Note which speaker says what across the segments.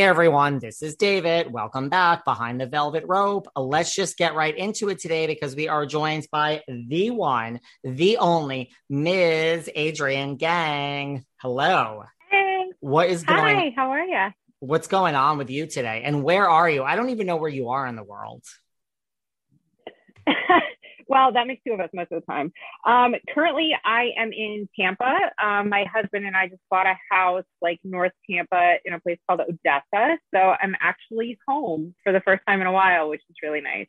Speaker 1: Hey everyone, this is David. Welcome back behind the velvet rope. Let's just get right into it today because we are joined by the one, the only Ms. Adrienne Gang. Hello.
Speaker 2: Hey.
Speaker 1: What is going
Speaker 2: Hi, how are you?
Speaker 1: What's going on with you today? And where are you? I don't even know where you are in the world.
Speaker 2: well, that makes two of us most of the time. Um, currently, I am in Tampa. Um, my husband and I just bought a house like North Tampa in a place called Odessa. So I'm actually home for the first time in a while, which is really nice.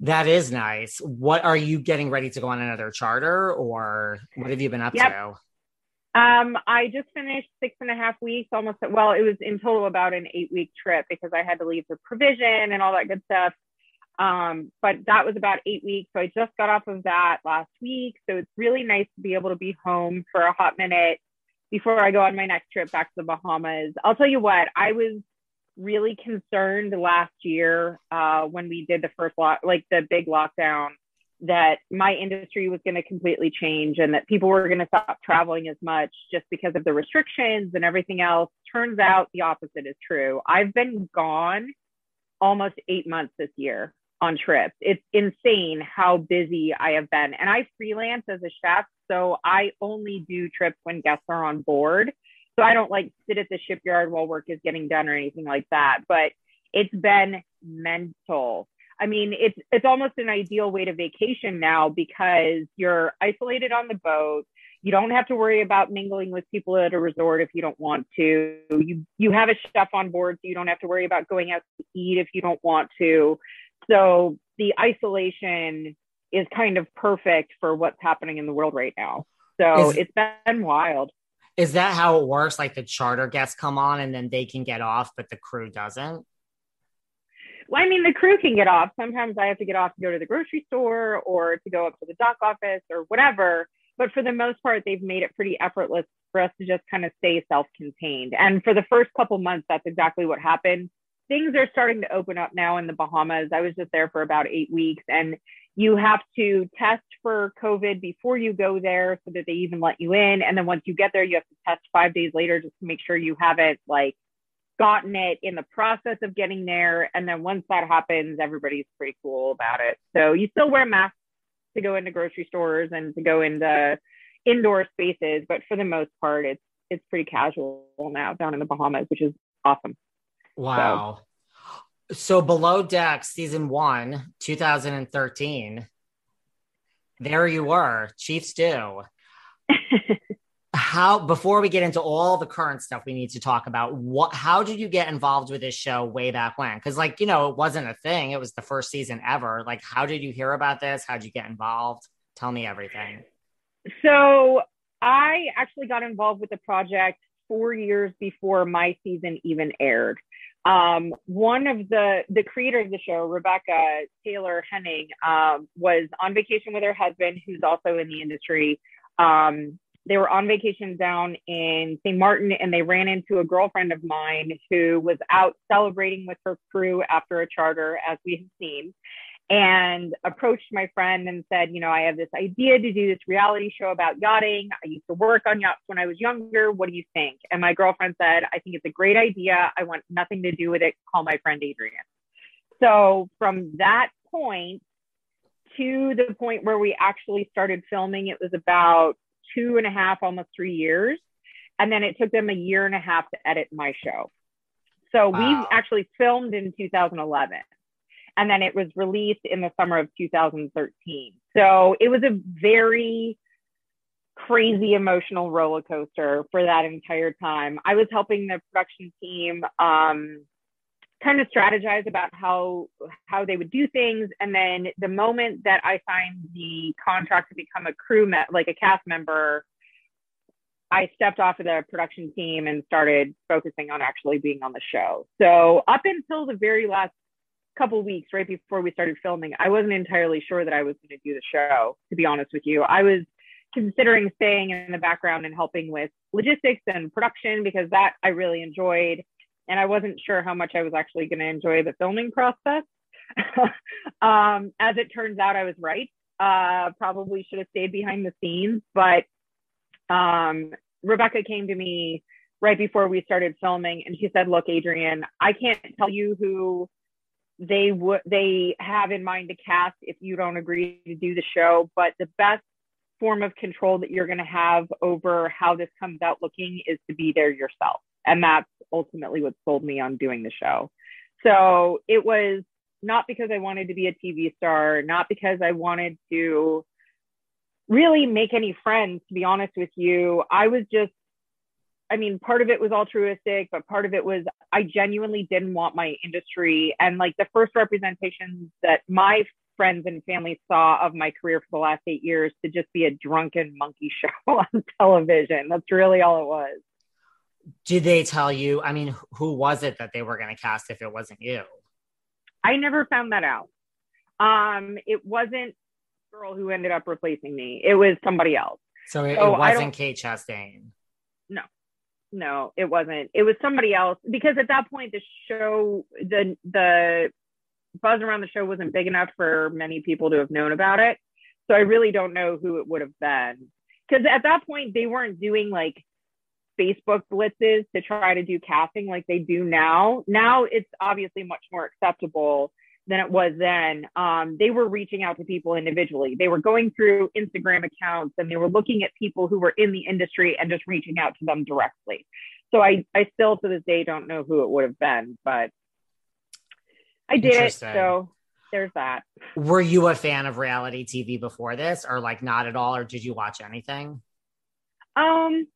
Speaker 1: That is nice. What are you getting ready to go on another charter or what have you been up
Speaker 2: Yep.
Speaker 1: to?
Speaker 2: Um, I just finished six and a half weeks, almost. Well, it was in total about an eight week trip because I had to leave for provision and all that good stuff. Um, but that was about eight weeks. So I just got off of that last week. So it's really nice to be able to be home for a hot minute before I go on my next trip back to the Bahamas. I'll tell you what, I was really concerned last year uh, when we did the first lock, like the big lockdown, that my industry was going to completely change and that people were going to stop traveling as much just because of the restrictions and everything else. Turns out the opposite is true. I've been gone almost eight months this year on trips. It's insane how busy I have been. And I freelance as a chef, so I only do trips when guests are on board. So I don't like sit at the shipyard while work is getting done or anything like that. But it's been mental. I mean, it's it's almost an ideal way to vacation now because you're isolated on the boat. You don't have to worry about mingling with people at a resort if you don't want to. You you have a chef on board, so you don't have to worry about going out to eat if you don't want to. So the isolation is kind of perfect for what's happening in the world right now. So
Speaker 1: Is-
Speaker 2: it's been wild.
Speaker 1: Is that how it works? Like the charter guests come on and then they can get off, but the crew doesn't?
Speaker 2: Well, I mean, the crew can get off. Sometimes I have to get off to go to the grocery store or to go up to the dock office or whatever. But for the most part, they've made it pretty effortless for us to just kind of stay self contained. And for the first couple months, that's exactly what happened. Things are starting to open up now in the Bahamas. I was just there for about eight weeks, and you have to test for COVID before you go there so that they even let you in. And then once you get there, you have to test five days later just to make sure you haven't like gotten it in the process of getting there. And then once that happens, everybody's pretty cool about it. So you still wear masks to go into grocery stores and to go into indoor spaces, but for the most part, it's it's pretty casual now down in the Bahamas, which is awesome.
Speaker 1: Wow. So below deck season one, 2013. There you were, Chief Stew. How before we get into all the current stuff we need to talk about, what how did you get involved with this show way back when? Because like, you know, it wasn't a thing. It was the first season ever. Like, how did you hear about this? How'd you get involved? Tell me everything.
Speaker 2: So I actually got involved with the project four years before my season even aired. Um, one of the the creator of the show, Rebecca Taylor Henning, um, was on vacation with her husband, who's also in the industry. Um, they were on vacation down in St. Martin, and they ran into a girlfriend of mine who was out celebrating with her crew after a charter, as we have seen and approached my friend and said, you know, I have this idea to do this reality show about yachting. I used to work on yachts when I was younger. What do you think? And my girlfriend said, I think it's a great idea. I want nothing to do with it. Call my friend Adrienne. So from that point to the point where we actually started filming, it was about two and a half, almost three years. And then it took them a year and a half to edit my show. So we actually filmed in 2011 and then it was released in the summer of 2013. So it was a very crazy emotional roller coaster for that entire time. I was helping the production team um, kind of strategize about how how they would do things, and then the moment that I signed the contract to become a crew, me- like a cast member, I stepped off of the production team and started focusing on actually being on the show. So up until the very last couple weeks right before we started filming, I wasn't entirely sure that I was going to do the show. To be honest with you, I was considering staying in the background and helping with logistics and production because that I really enjoyed. And I wasn't sure how much I was actually going to enjoy the filming process. um, as it turns out, I was right. Uh, probably should have stayed behind the scenes, but um, Rebecca came to me right before we started filming and she said, Look, Adrienne, I can't tell you who they would they have in mind to cast if you don't agree to do the show but the best form of control that you're going to have over how this comes out looking is to be there yourself. And that's ultimately what sold me on doing the show. So it was not because I wanted to be a TV star, not because I wanted to really make any friends, to be honest with you. I was just, I mean, part of it was altruistic, but part of it was I genuinely didn't want my industry. And like the first representations that my friends and family saw of my career for the last eight years to just be a drunken monkey show on television. That's really all it was.
Speaker 1: Did they tell you? I mean, who was it that they were going to cast if it wasn't you?
Speaker 2: I never found that out. Um, it wasn't the girl who ended up replacing me. It was somebody else.
Speaker 1: So it, so it wasn't Kate Chastain.
Speaker 2: No, no, it wasn't. It was somebody else because at that point the show, the the buzz around the show wasn't big enough for many people to have known about it. So I really don't know who it would have been. Because at that point, they weren't doing like Facebook blitzes to try to do casting like they do now. Now it's obviously much more acceptable than it was then. Um, they were reaching out to people individually. They were going through Instagram accounts and they were looking at people who were in the industry and just reaching out to them directly. So I, I still to this day don't know who it would have been, but I did it. So there's that.
Speaker 1: Were you a fan of reality TV before this, or like not at all, or did you watch anything?
Speaker 2: Um,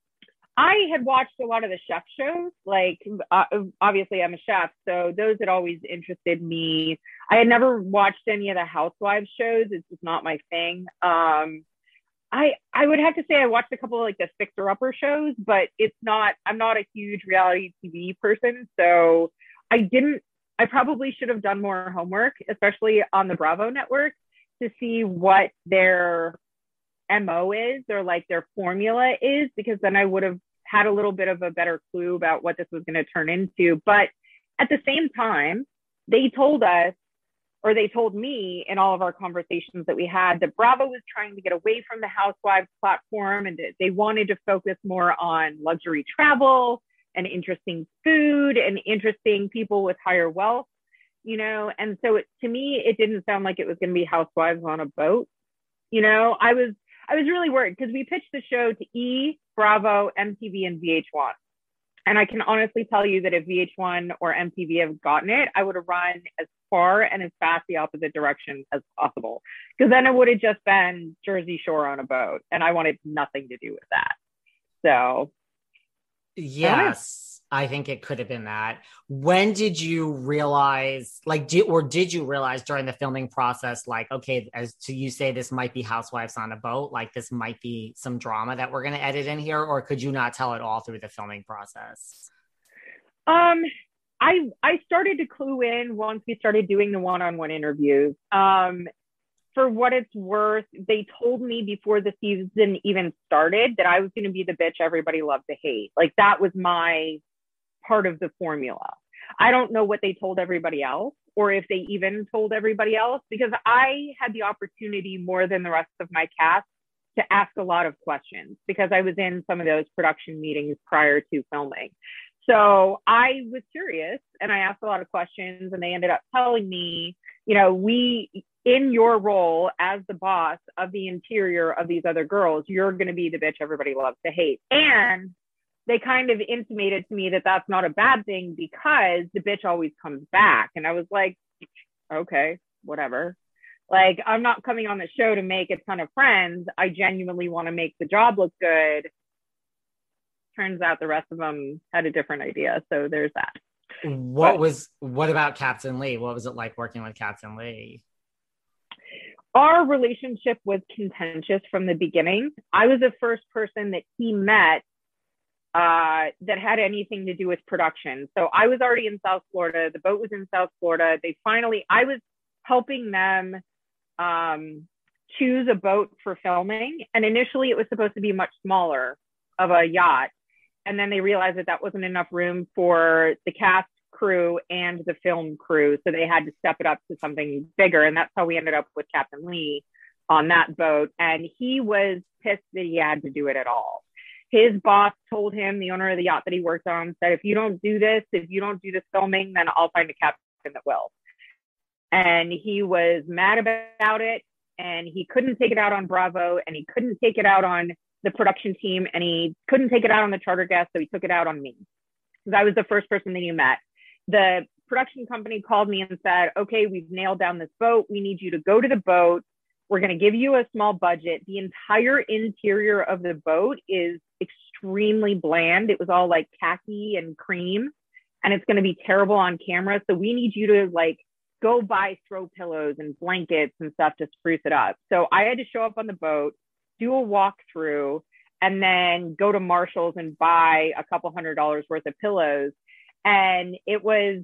Speaker 2: I had watched a lot of the chef shows. Like, uh, obviously, I'm a chef, so those had always interested me. I had never watched any of the housewives shows. It's just not my thing. Um, I I would have to say I watched a couple of like the fixer upper shows, but it's not. I'm not a huge reality TV person, so I didn't I probably should have done more homework, especially on the Bravo network, to see what their MO is or like their formula is, because then I would have had a little bit of a better clue about what this was going to turn into. But at the same time, they told us, or they told me in all of our conversations that we had, that Bravo was trying to get away from the Housewives platform and they wanted to focus more on luxury travel and interesting food and interesting people with higher wealth, you know. And so it, to me, it didn't sound like it was going to be housewives on a boat. You know, I was I was really worried because we pitched the show to E, Bravo, MTV, and VH1. And I can honestly tell you that if VH1 or MTV have gotten it, I would have run as far and as fast the opposite direction as possible. Because then it would have just been Jersey Shore on a boat. And I wanted nothing to do with that. So
Speaker 1: Yes, I think it could have been that. When did you realize, like, did, or did you realize during the filming process, like, okay, as to you say, this might be Housewives on a boat, like this might be some drama that we're going to edit in here, or could you not tell it all through the filming process?
Speaker 2: Um, I I started to clue in once we started doing the one-on-one interviews. Um, for what it's worth, they told me before the season even started that I was going to be the bitch everybody loved to hate. Like that was my part of the formula. I don't know what they told everybody else or if they even told everybody else because I had the opportunity more than the rest of my cast to ask a lot of questions because I was in some of those production meetings prior to filming. So I was curious and I asked a lot of questions and they ended up telling me, you know, we in your role as the boss of the interior of these other girls, you're going to be the bitch everybody loves to hate. And they kind of intimated to me that that's not a bad thing because the bitch always comes back. And I was like, okay, whatever. Like, I'm not coming on the show to make a ton of friends. I genuinely want to make the job look good. Turns out the rest of them had a different idea. So there's that.
Speaker 1: What but, was, what about Captain Lee? What was it like working with Captain Lee?
Speaker 2: Our relationship was contentious from the beginning. I was the first person that he met uh, that had anything to do with production. So I was already in South Florida. The boat was in South Florida. They finally, I was helping them um, choose a boat for filming. And initially, it was supposed to be much smaller of a yacht. And then they realized that that wasn't enough room for the cast crew and the film crew. So they had to step it up to something bigger. And that's how we ended up with Captain Lee on that boat. And he was pissed that he had to do it at all. His boss told him, the owner of the yacht that he worked on, said, if you don't do this, if you don't do this filming, then I'll find a captain that will. And he was mad about it. And he couldn't take it out on Bravo and he couldn't take it out on the production team and he couldn't take it out on the charter guest. So he took it out on me because I was the first person that he met the production company called me and said, okay, we've nailed down this boat. We need you to go to the boat. We're going to give you a small budget. The entire interior of the boat is extremely bland. It was all like khaki and cream, and it's going to be terrible on camera. So we need you to like go buy throw pillows and blankets and stuff to spruce it up. So I had to show up on the boat, do a walkthrough, and then go to Marshall's and buy a couple hundred dollars worth of pillows and it was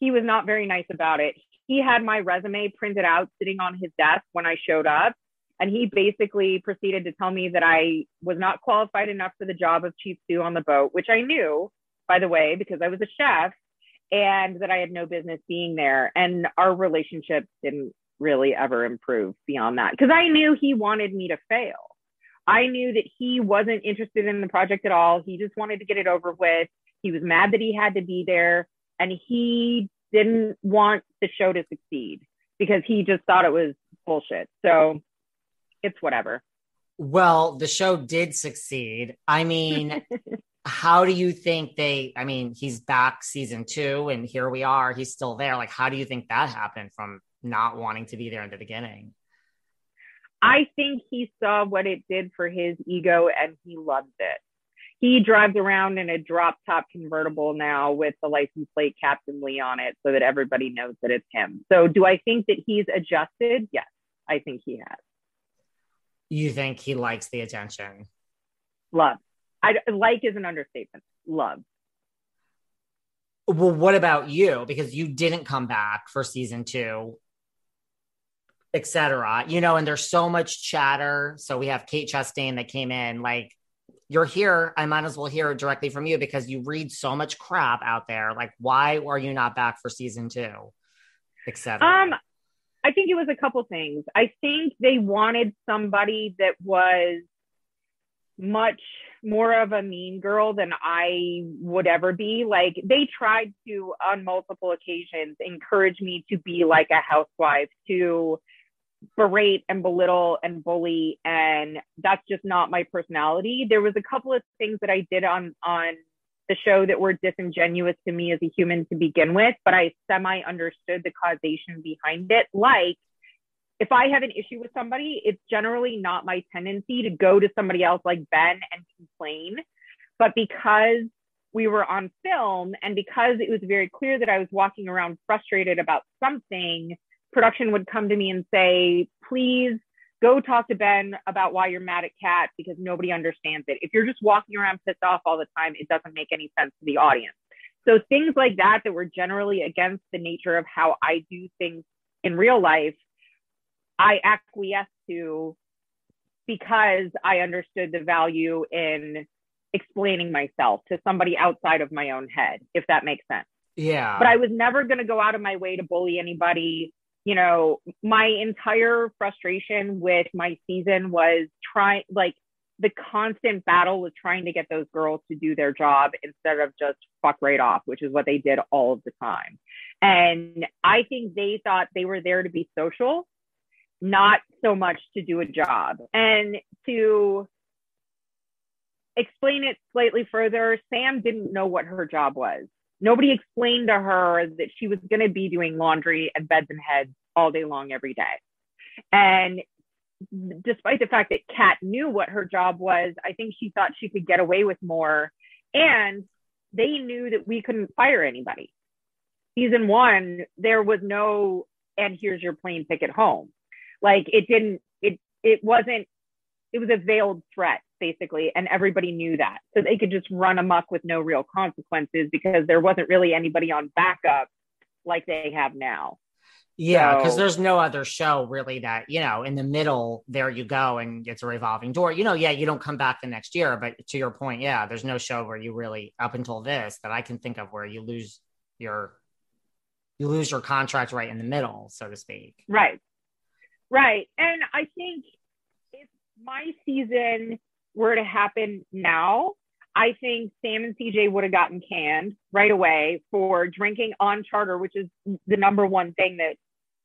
Speaker 2: he was not very nice about it. He had my resume printed out sitting on his desk when I showed up. And he basically proceeded to tell me that I was not qualified enough for the job of chief stew on the boat, which I knew, by the way, because I was a chef and that I had no business being there. And our relationship didn't really ever improve beyond that because I knew he wanted me to fail. I knew that he wasn't interested in the project at all. He just wanted to get it over with. He was mad that he had to be there and he didn't want the show to succeed because he just thought it was bullshit. So it's whatever.
Speaker 1: Well, the show did succeed. I mean, how do you think they I mean, he's back season 2 and here we are, he's still there. Like how do you think that happened from not wanting to be there in the beginning?
Speaker 2: I think he saw what it did for his ego and he loved it he drives around in a drop top convertible now with the license plate Captain Lee on it so that everybody knows that it's him. So do I think that he's adjusted? Yes, I think he has.
Speaker 1: You think he likes the attention?
Speaker 2: Love. I like is an understatement. Love.
Speaker 1: Well, what about you? Because you didn't come back for season two, etc. You know, and there's so much chatter. So we have Kate Chastain that came in like you're here. I might as well hear it directly from you because you read so much crap out there. Like, why are you not back for season two, etc.
Speaker 2: Um, I think it was a couple things. I think they wanted somebody that was much more of a mean girl than I would ever be. Like they tried to on multiple occasions encourage me to be like a housewife, to berate and belittle and bully and that's just not my personality. There was a couple of things that i did on on the show that were disingenuous to me as a human to begin with but i semi understood the causation behind it. Like if i have an issue with somebody it's generally not my tendency to go to somebody else like ben and complain. But because we were on film and because it was very clear that i was walking around frustrated about something production would come to me and say, please go talk to Ben about why you're mad at Kat because nobody understands it. If you're just walking around pissed off all the time, it doesn't make any sense to the audience. So things like that that were generally against the nature of how I do things in real life, I acquiesced to because I understood the value in explaining myself to somebody outside of my own head, if that makes sense.
Speaker 1: Yeah.
Speaker 2: But I was never going to go out of my way to bully anybody you know, my entire frustration with my season was trying, like, the constant battle was trying to get those girls to do their job instead of just fuck right off, which is what they did all of the time. And I think they thought they were there to be social, not so much to do a job. And to explain it slightly further, Sam didn't know what her job was. Nobody explained to her that she was going to be doing laundry and beds and heads all day long every day. And despite the fact that Kat knew what her job was, I think she thought she could get away with more. And they knew that we couldn't fire anybody. Season one, there was no, and here's your plane ticket home. Like it didn't, it it wasn't, it was a veiled threat basically, and everybody knew that. So they could just run amok with no real consequences because there wasn't really anybody on backup like they have now.
Speaker 1: Yeah, because so, there's no other show really that, you know, in the middle, there you go and it's a revolving door. You know, yeah, you don't come back the next year, but to your point, yeah, there's no show where you really, up until this, that I can think of where you lose your you lose your contract right in the middle, so to speak.
Speaker 2: Right. Right. And I think if my season were to happen now, I think Sam and CJ would have gotten canned right away for drinking on charter, which is the number one thing that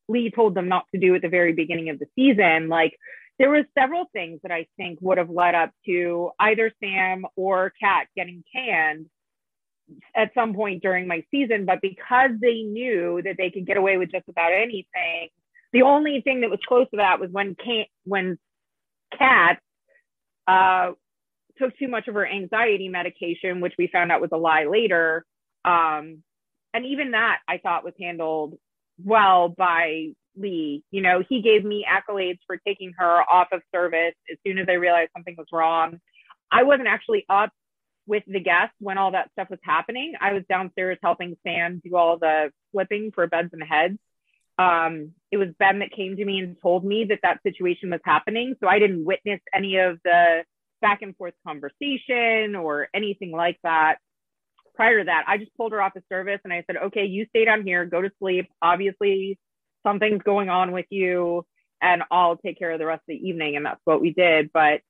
Speaker 2: Lee told them not to do at the very beginning of the season. Like there was several things that I think would have led up to either Sam or Kat getting canned at some point during my season, but because they knew that they could get away with just about anything, the only thing that was close to that was when when Kat uh, took too much of her anxiety medication, which we found out was a lie later. Um, and even that I thought was handled well by Lee. You know, he gave me accolades for taking her off of service as soon as I realized something was wrong. I wasn't actually up with the guests when all that stuff was happening. I was downstairs helping Sam do all the flipping for beds and heads. Um, it was Ben that came to me and told me that that situation was happening. So I didn't witness any of the back and forth conversation or anything like that. Prior to that, I just pulled her off of service and I said, okay, you stay down here, go to sleep. Obviously, something's going on with you, and I'll take care of the rest of the evening. And that's what we did. But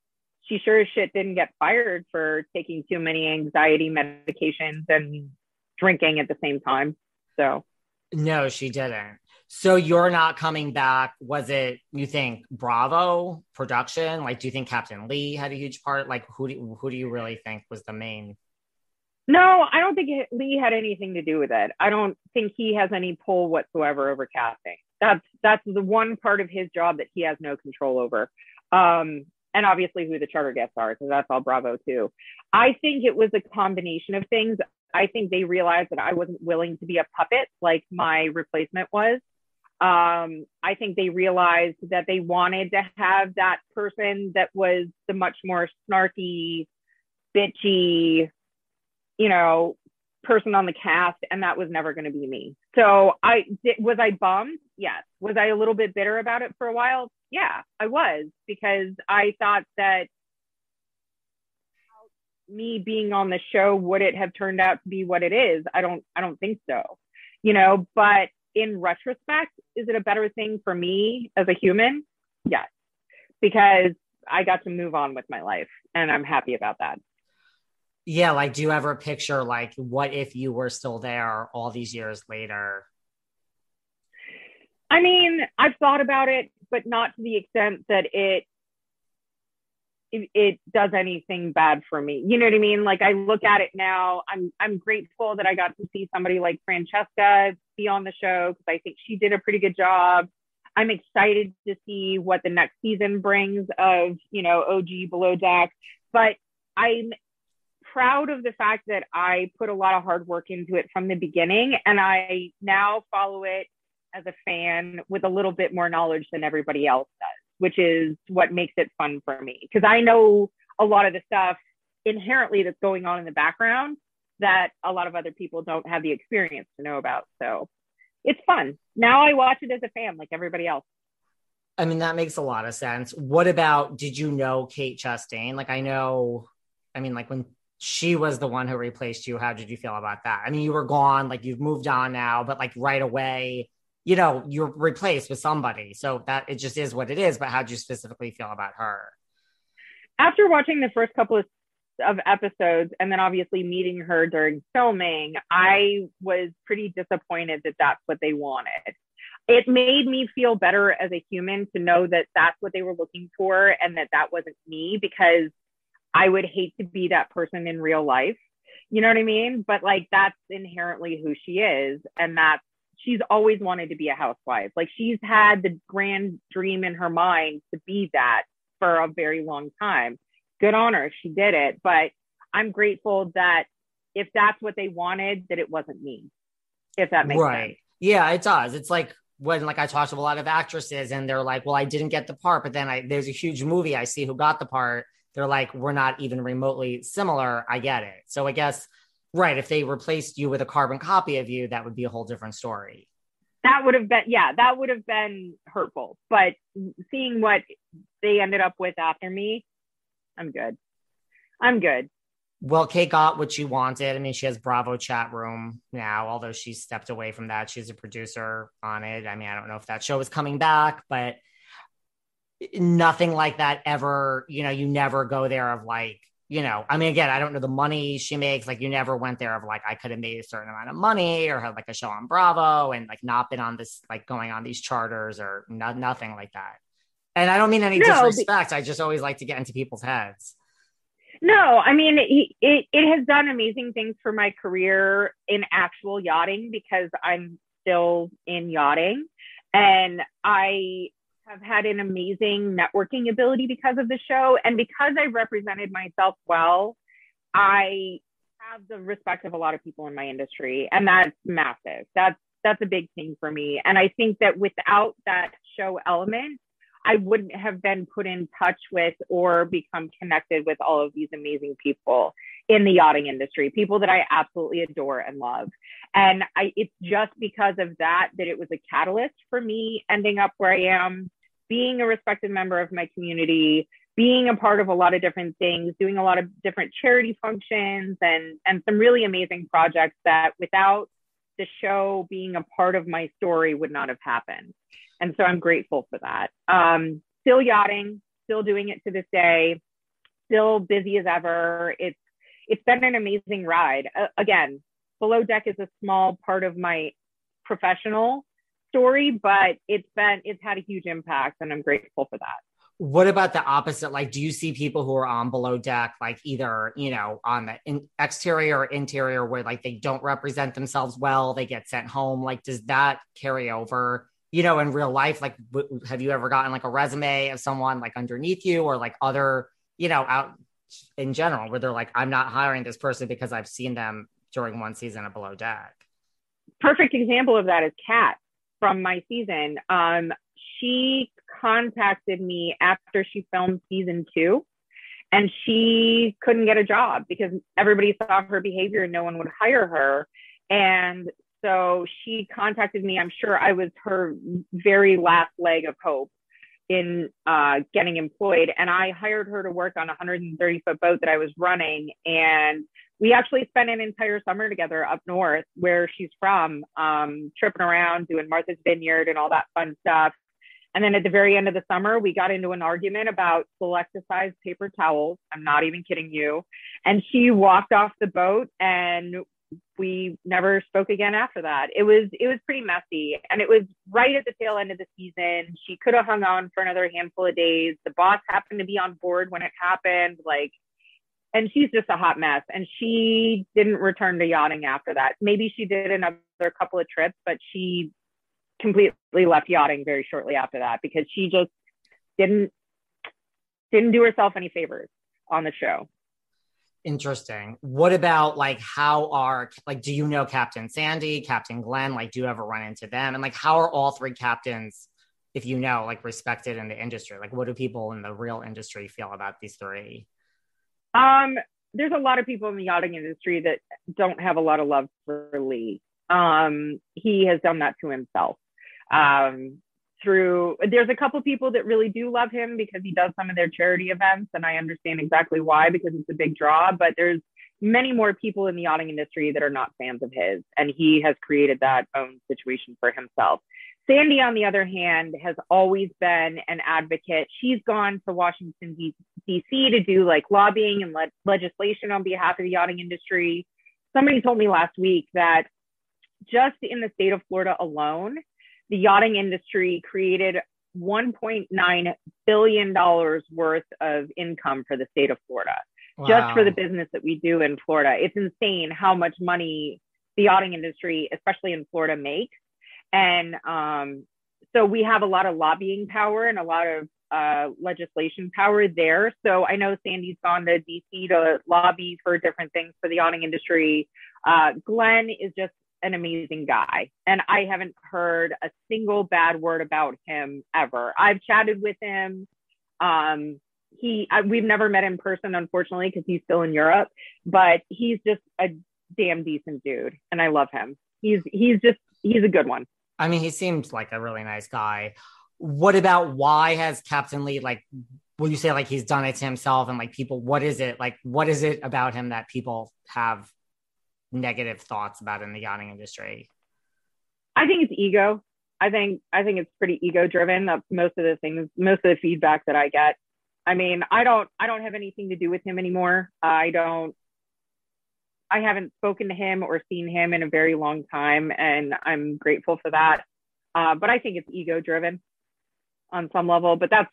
Speaker 2: she sure as shit didn't get fired for taking too many anxiety medications and drinking at the same time. So,
Speaker 1: no, she didn't. So you're not coming back. Was it you think Bravo production? Like, do you think Captain Lee had a huge part? Like, who do who do you really think was the main?
Speaker 2: No, I don't think Lee had anything to do with it. I don't think he has any pull whatsoever over casting. That's that's the one part of his job that he has no control over. Um, and obviously who the charter guests are, because that's all Bravo too. I think it was a combination of things. I think they realized that I wasn't willing to be a puppet like my replacement was. Um, I think they realized that they wanted to have that person that was the much more snarky, bitchy, you know, person on the cast, and that was never going to be me. So I was I bummed? Yes. Was I a little bit bitter about it for a while? Yeah, I was because I thought that me being on the show would it have turned out to be what it is? I don't I don't think so. You know, but in retrospect, is it a better thing for me as a human? Yes, because I got to move on with my life and I'm happy about that.
Speaker 1: Yeah, like do you ever picture like what if you were still there all these years later?
Speaker 2: I mean, I've thought about it, but not to the extent that it it, it does anything bad for me. You know what I mean? Like I look at it now, I'm I'm grateful that I got to see somebody like Francesca be on the show because I think she did a pretty good job. I'm excited to see what the next season brings of, you know, OG below deck. But I'm proud of the fact that I put a lot of hard work into it from the beginning and I now follow it as a fan with a little bit more knowledge than everybody else does which is what makes it fun for me because I know a lot of the stuff inherently that's going on in the background that a lot of other people don't have the experience to know about. So it's fun. Now I watch it as a fan like everybody else.
Speaker 1: I mean, that makes a lot of sense. What about did you know Kate Chastain? Like, I know, I mean, like when she was the one who replaced you, how did you feel about that? I mean, you were gone, like you've moved on now, but like right away, you know, you're replaced with somebody. So that it just is what it is. But how do you specifically feel about her?
Speaker 2: After watching the first couple of, of episodes and then obviously meeting her during filming, I was pretty disappointed that that's what they wanted. It made me feel better as a human to know that that's what they were looking for and that that wasn't me because I would hate to be that person in real life. You know what I mean? But like that's inherently who she is. And that's she's always wanted to be a housewife. Like she's had the grand dream in her mind to be that for a very long time. Good on her. She did it. But I'm grateful that if that's what they wanted, that it wasn't me. If that makes right. sense.
Speaker 1: Yeah, it does. It's like when like I talked to a lot of actresses and they're like, well, I didn't get the part, but then I there's a huge movie I see who got the part. They're like, we're not even remotely similar. I get it. So I guess right, if they replaced you with a carbon copy of you, that would be a whole different story.
Speaker 2: That would have been yeah, that would have been hurtful. But seeing what they ended up with after me, I'm good. I'm good.
Speaker 1: Well, Kate got what she wanted. I mean, she has Bravo chat room now, although she stepped away from that. She's a producer on it. I mean, I don't know if that show is coming back, but nothing like that ever, you know, you never go there of like, you know, I mean, again, I don't know the money she makes. Like, you never went there of like, I could have made a certain amount of money or had like a show on Bravo and like not been on this, like going on these charters or no, nothing like that. And I don't mean any no, disrespect. But- I just always like to get into people's heads.
Speaker 2: No, I mean it, it, it has done amazing things for my career in actual yachting because I'm still in yachting and I have had an amazing networking ability because of the show. And because I represented myself well, I have the respect of a lot of people in my industry and that's massive. That's that's a big thing for me. And I think that without that show element I wouldn't have been put in touch with or become connected with all of these amazing people in the yachting industry, people that I absolutely adore and love. And I, it's just because of that that it was a catalyst for me ending up where I am, being a respected member of my community, being a part of a lot of different things, doing a lot of different charity functions and and some really amazing projects that without the show being a part of my story would not have happened. And so I'm grateful for that. Um, still yachting, still doing it to this day, still busy as ever. It's it's been an amazing ride. Uh, again, below deck is a small part of my professional story, but it's been it's had a huge impact, and I'm grateful for that.
Speaker 1: What about the opposite? Like, do you see people who are on below deck, like either you know on the in- exterior or interior, where like they don't represent themselves well, they get sent home? Like, does that carry over you know, in real life, like, w- have you ever gotten like a resume of someone like underneath you or like other, you know, out in general where they're like, I'm not hiring this person because I've seen them during one season of Below Deck?
Speaker 2: Perfect example of that is Kat from my season. Um, she contacted me after she filmed season two and she couldn't get a job because everybody saw her behavior and no one would hire her. And so she contacted me. I'm sure I was her very last leg of hope in uh, getting employed. And I hired her to work on a 130 foot boat that I was running. And we actually spent an entire summer together up north where she's from, um, tripping around, doing Martha's Vineyard and all that fun stuff. And then at the very end of the summer, we got into an argument about select size paper towels. I'm not even kidding you. And she walked off the boat and we never spoke again after that. It was it was pretty messy, and it was right at the tail end of the season. She could have hung on for another handful of days. The boss happened to be on board when it happened, like, and she's just a hot mess. And she didn't return to yachting after that. Maybe she did another couple of trips, but she completely left yachting very shortly after that because she just didn't didn't do herself any favors on the show.
Speaker 1: Interesting. What about like how are like do you know Captain Sandy, Captain Glenn? Like, do you ever run into them? And like how are all three captains, if you know, like respected in the industry? Like what do people in the real industry feel about these three?
Speaker 2: Um, there's a lot of people in the yachting industry that don't have a lot of love for Lee. Um, he has done that to himself. Um, through there's a couple people that really do love him because he does some of their charity events and i understand exactly why because it's a big draw but there's many more people in the yachting industry that are not fans of his and he has created that own situation for himself. Sandy on the other hand has always been an advocate. She's gone to washington d.c to do like lobbying and le- legislation on behalf of the yachting industry. Somebody told me last week that just in the state of florida alone the yachting industry created $1.9 billion worth of income for the state of Florida. wow. just for the business that we do in Florida. It's insane how much money the yachting industry, especially in Florida, makes. And um, so we have a lot of lobbying power and a lot of uh, legislation power there. So I know Sandy's gone to DC to lobby for different things for the yachting industry. Uh, Glenn is just an amazing guy, and I haven't heard a single bad word about him ever. I've chatted with him. Um, he, I, we've never met in person, unfortunately, because he's still in Europe. But he's just a damn decent dude, and I love him. He's he's just he's a good one.
Speaker 1: I mean, he seems like a really nice guy. What about why has Captain Lee like? Will you say like he's done it to himself and like people? What is it like? What is it about him that people have negative thoughts about in the yachting industry?
Speaker 2: I think it's ego. I think I think it's pretty ego driven. That's most of the things, most of the feedback that I get. I mean, I don't I don't have anything to do with him anymore. I don't I haven't spoken to him or seen him in a very long time, and I'm grateful for that. Uh, but I think it's ego driven on some level. But that's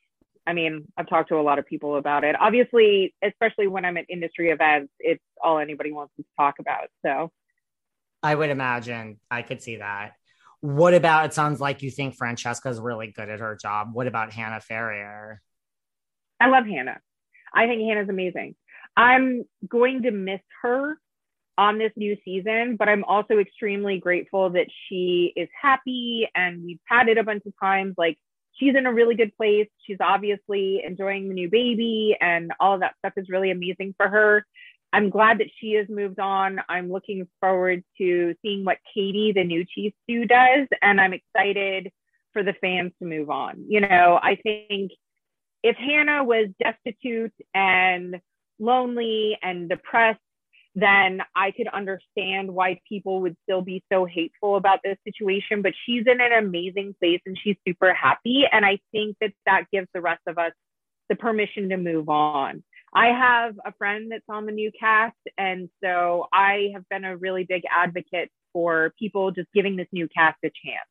Speaker 2: I mean, I've talked to a lot of people about it. Obviously, especially when I'm at industry events, it's all anybody wants to talk about. So
Speaker 1: I would imagine I could see that. What about it sounds like you think Francesca's really good at her job. What about Hannah Ferrier?
Speaker 2: I love Hannah. I think Hannah's amazing. I'm going to miss her on this new season, but I'm also extremely grateful that she is happy and we've had it a bunch of times. Like she's in a really good place. She's obviously enjoying the new baby, and all of that stuff is really amazing for her. I'm glad that she has moved on. I'm looking forward to seeing what Katie, the new chief stew, does, and I'm excited for the fans to move on. You know, I think if Hannah was destitute and lonely and depressed then I could understand why people would still be so hateful about this situation. But she's in an amazing place and she's super happy. And I think that that gives the rest of us the permission to move on. I have a friend that's on the new cast. And so I have been a really big advocate for people just giving this new cast a chance.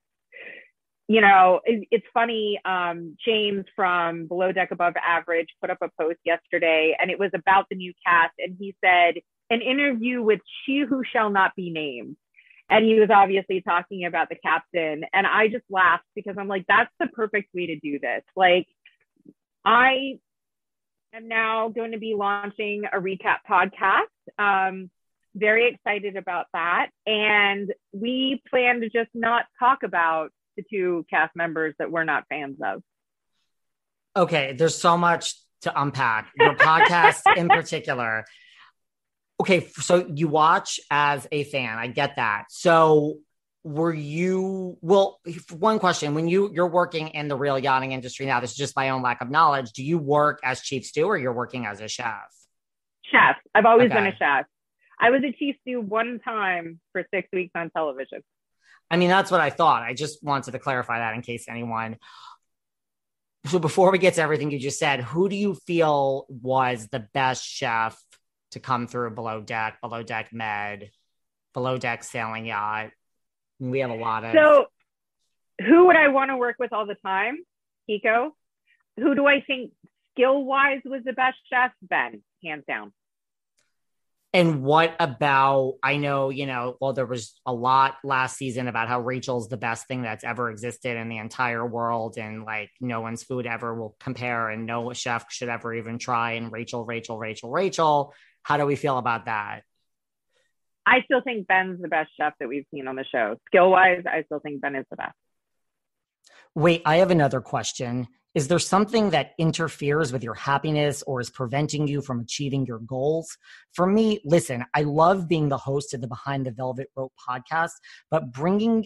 Speaker 2: You know, it, it's funny. Um, James from Below Deck Above Average put up a post yesterday and it was about the new cast. And he said, an interview with She Who Shall Not Be Named. And he was obviously talking about the captain. And I just laughed because I'm like, that's the perfect way to do this. Like, I am now going to be launching a recap podcast. Um, very excited about that. And we plan to just not talk about the two cast members that we're not fans of.
Speaker 1: Okay, there's so much to unpack. Your podcast in particular okay, so you watch as a fan. I get that. So were you well one question when you you're working in the real yachting industry now this is just my own lack of knowledge do you work as chief stew or you're working as a chef
Speaker 2: chef i've always okay. been a chef i was a chief stew one time for six weeks on television
Speaker 1: i mean that's what i thought i just wanted to clarify that in case anyone so before we get to everything you just said who do you feel was the best chef to come through below deck, below deck med, below deck sailing yacht. We have a lot of.
Speaker 2: So, who would I want to work with all the time? Kiko. Who do I think skill wise was the best chef? Ben, hands down.
Speaker 1: And what about? I know, you know, well, there was a lot last season about how Rachel's the best thing that's ever existed in the entire world, and like no one's food ever will compare, and no chef should ever even try. And Rachel, Rachel, Rachel, Rachel. How do we feel about that?
Speaker 2: I still think Ben's the best chef that we've seen on the show. Skill wise, I still think Ben is the best.
Speaker 1: Wait, I have another question. Is there something that interferes with your happiness or is preventing you from achieving your goals? For me, listen, I love being the host of the Behind the Velvet Rope podcast, but bringing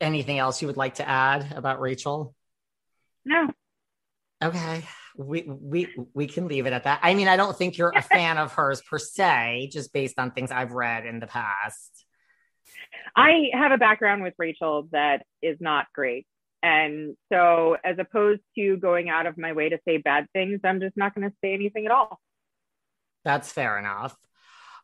Speaker 1: anything else you would like to add about Rachel?
Speaker 2: No.
Speaker 1: Okay. We we we can leave it at that. I mean, I don't think you're a fan of hers per se, just based on things I've read in the past.
Speaker 2: I have a background with Rachel that is not great. And so as opposed to going out of my way to say bad things, I'm just not going to say anything at all.
Speaker 1: That's fair enough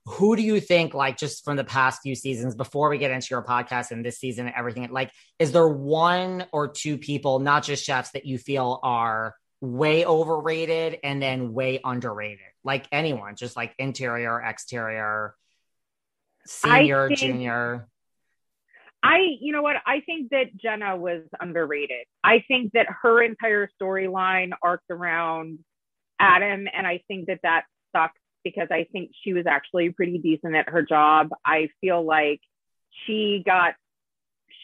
Speaker 1: who do you think like just from the past few seasons before we get into your podcast and this season and everything like is there one or two people not just chefs that you feel are way overrated and then way underrated? Like anyone just like interior exterior senior think, junior?
Speaker 2: I you know what? I think that jenna was underrated. I think that her entire storyline arced around adam and i think that that sucks because I think she was actually pretty decent at her job. I feel like she got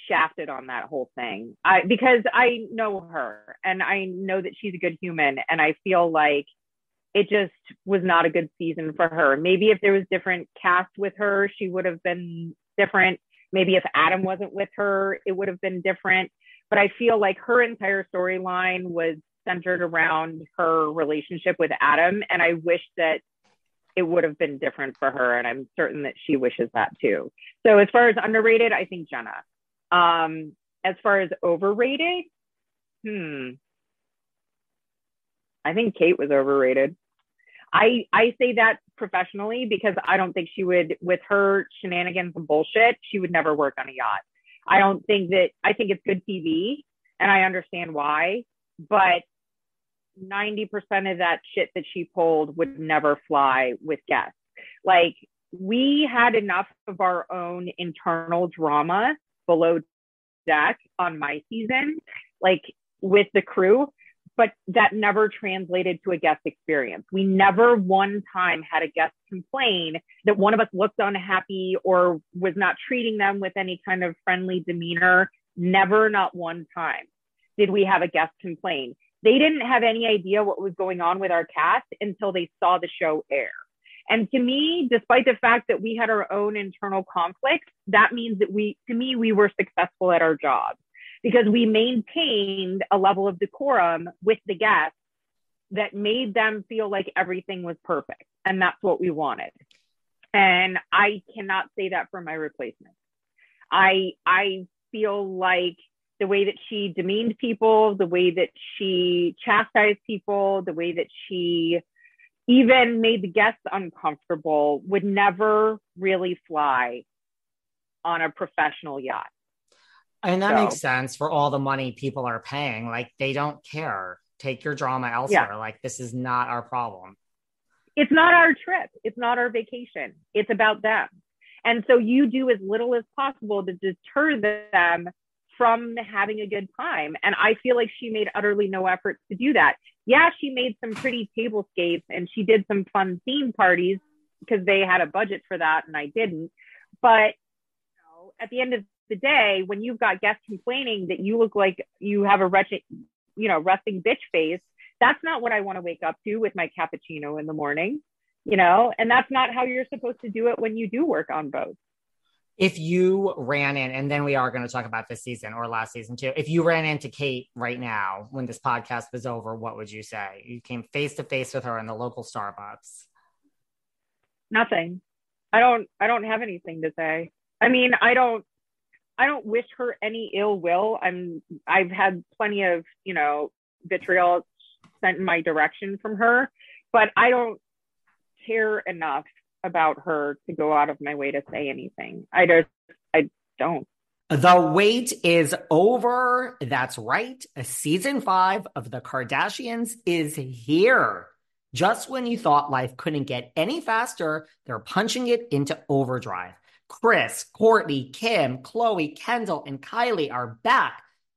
Speaker 2: shafted on that whole thing. I because I know her and I know that she's a good human and I feel like it just was not a good season for her. Maybe if there was different cast with her, she would have been different. Maybe if Adam wasn't with her, it would have been different. But I feel like her entire storyline was centered around her relationship with Adam. And I wish that it would have been different for her. And I'm certain that she wishes that too. So as far as underrated, I think Jenna. Um, as far as overrated, hmm. I think Kate was overrated. I I say that professionally because I don't think she would with her shenanigans and bullshit, she would never work on a yacht. I don't think that I think it's good TV and I understand why, but 90% of that shit that she pulled would never fly with guests. Like we had enough of our own internal drama below deck on my season, like with the crew, but that never translated to a guest experience. We never one time had a guest complain that one of us looked unhappy or was not treating them with any kind of friendly demeanor. Never, not one time did we have a guest complain they didn't have any idea what was going on with our cast until they saw the show air. And to me, despite the fact that we had our own internal conflicts, that means that we, to me, we were successful at our job because we maintained a level of decorum with the guests that made them feel like everything was perfect. And that's what we wanted. And I cannot say that for my replacement. I, I feel like the way that she demeaned people, the way that she chastised people, the way that she even made the guests uncomfortable would never really fly on a professional yacht.
Speaker 1: And that so, makes sense for all the money people are paying. Like they don't care. Take your drama elsewhere. Yeah. Like this is not our problem.
Speaker 2: It's not our trip. It's not our vacation. It's about them. And so you do as little as possible to deter them from having a good time. And I feel like she made utterly no effort to do that. Yeah, she made some pretty tablescapes and she did some fun theme parties because they had a budget for that and I didn't. But you know, at the end of the day, when you've got guests complaining that you look like you have a wretched, you know, resting bitch face, that's not what I want to wake up to with my cappuccino in the morning, you know, and that's not how you're supposed to do it when you do work on boats.
Speaker 1: If you ran in, and then we are going to talk about this season or last season too. If you ran into Kate right now when this podcast was over, what would you say? You came face to face with her in the local Starbucks.
Speaker 2: Nothing. I don't. I don't have anything to say. I mean, I don't. I don't wish her any ill will. I'm. I've had plenty of you know vitriol sent in my direction from her, but I don't care enough about her to go out of my way to say anything. I just, I don't.
Speaker 1: The wait is over. That's right. Season five of The Kardashians is here. Just when you thought life couldn't get any faster, they're punching it into overdrive. Kris, Courtney, Kim, Khloé, Kendall, and Kylie are back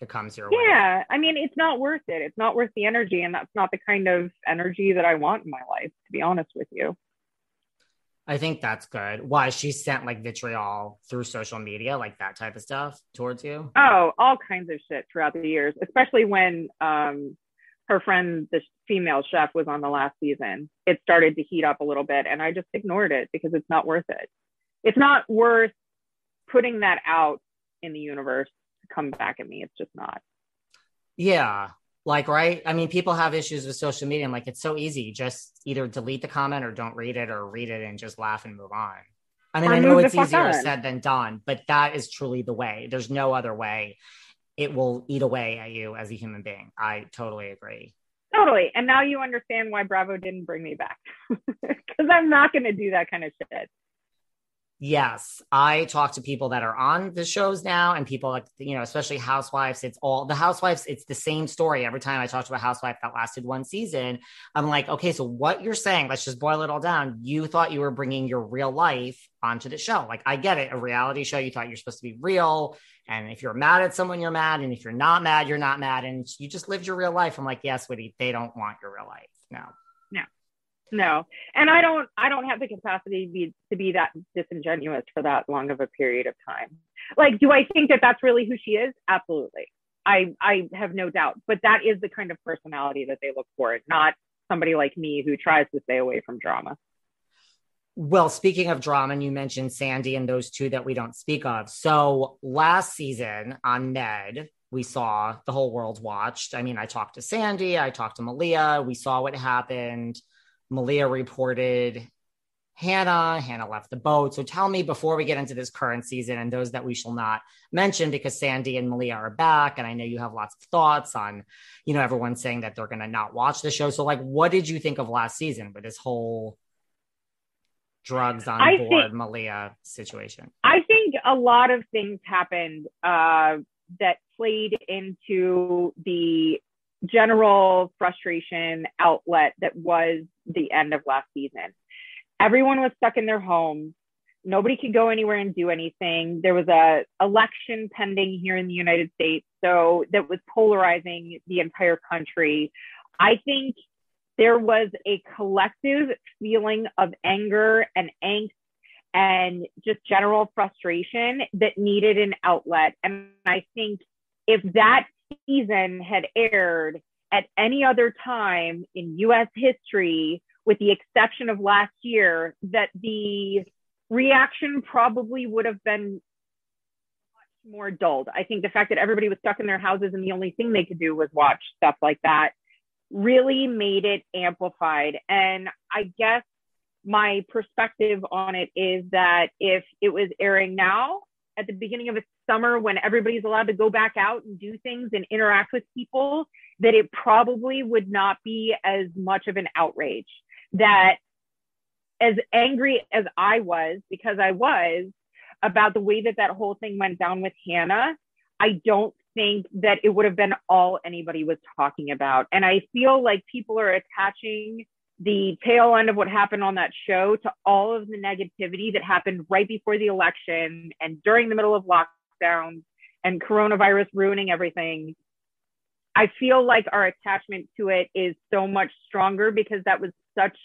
Speaker 1: it comes your way.
Speaker 2: Yeah. I mean, it's not worth it. It's not worth the energy. And that's not the kind of energy that I want in my life, to be honest with you.
Speaker 1: I think that's good. Why she sent like vitriol through social media, like that type of stuff towards you?
Speaker 2: Oh, all kinds of shit throughout the years, especially when um, her friend, the female chef, was on the last season. It started to heat up a little bit, and I just ignored it because it's not worth it. It's not worth putting that out in the universe come back at me. It's just not.
Speaker 1: Yeah. Like, right. I mean, people have issues with social media. I'm like, it's so easy. Just either delete the comment or don't read it or read it and just laugh and move on. I mean, or I know it's easier on. said than done, but that is truly the way. There's no other way. It will eat away at you as a human being. I totally agree.
Speaker 2: Totally. And now you understand why Bravo didn't bring me back because I'm not going to do that kind of shit.
Speaker 1: Yes, I talk to people that are on the shows now and people like, you know, especially housewives. It's all the housewives, it's the same story. Every time I talk to a housewife that lasted one season, I'm like, okay, so what you're saying, let's just boil it all down. You thought you were bringing your real life onto the show. Like, I get it. A reality show, you thought you're supposed to be real. And if you're mad at someone, you're mad. And if you're not mad, you're not mad. And you just lived your real life. I'm like, yes, Woody, they don't want your real life. No.
Speaker 2: No no and i don't i don't have the capacity to be, to be that disingenuous for that long of a period of time like do i think that that's really who she is absolutely i i have no doubt but that is the kind of personality that they look for not somebody like me who tries to stay away from drama
Speaker 1: well, speaking of drama, and you mentioned Sandy and those two that we don't speak of. So last season on Med, we saw the whole world watched. I mean, I talked to Sandy, I talked to Malia, we saw what happened. Malia reported Hannah. Hannah left the boat. So tell me before we get into this current season and those that we shall not mention because Sandy and Malia are back. And I know you have lots of thoughts on, you know, everyone saying that they're going to not watch the show. So, like, what did you think of last season with this whole drugs on I board think, Malia situation?
Speaker 2: I think a lot of things happened uh, that played into the general frustration outlet that was the end of last season. Everyone was stuck in their homes. Nobody could go anywhere and do anything. There was a election pending here in the United States, so that was polarizing the entire country. I think there was a collective feeling of anger and angst and just general frustration that needed an outlet. And I think if that season had aired at any other time in US history, with the exception of last year, that the reaction probably would have been much more dulled. I think the fact that everybody was stuck in their houses and the only thing they could do was watch stuff like that really made it amplified. And I guess my perspective on it is that if it was airing now at the beginning of a summer when everybody's allowed to go back out and do things and interact with people, that it probably would not be as much of an outrage. That as angry as I was, because I was about the way that that whole thing went down with Hannah, I don't think that it would have been all anybody was talking about. And I feel like people are attaching the tail end of what happened on that show to all of the negativity that happened right before the election and during the middle of lockdowns and coronavirus ruining everything. I feel like our attachment to it is so much stronger because that was such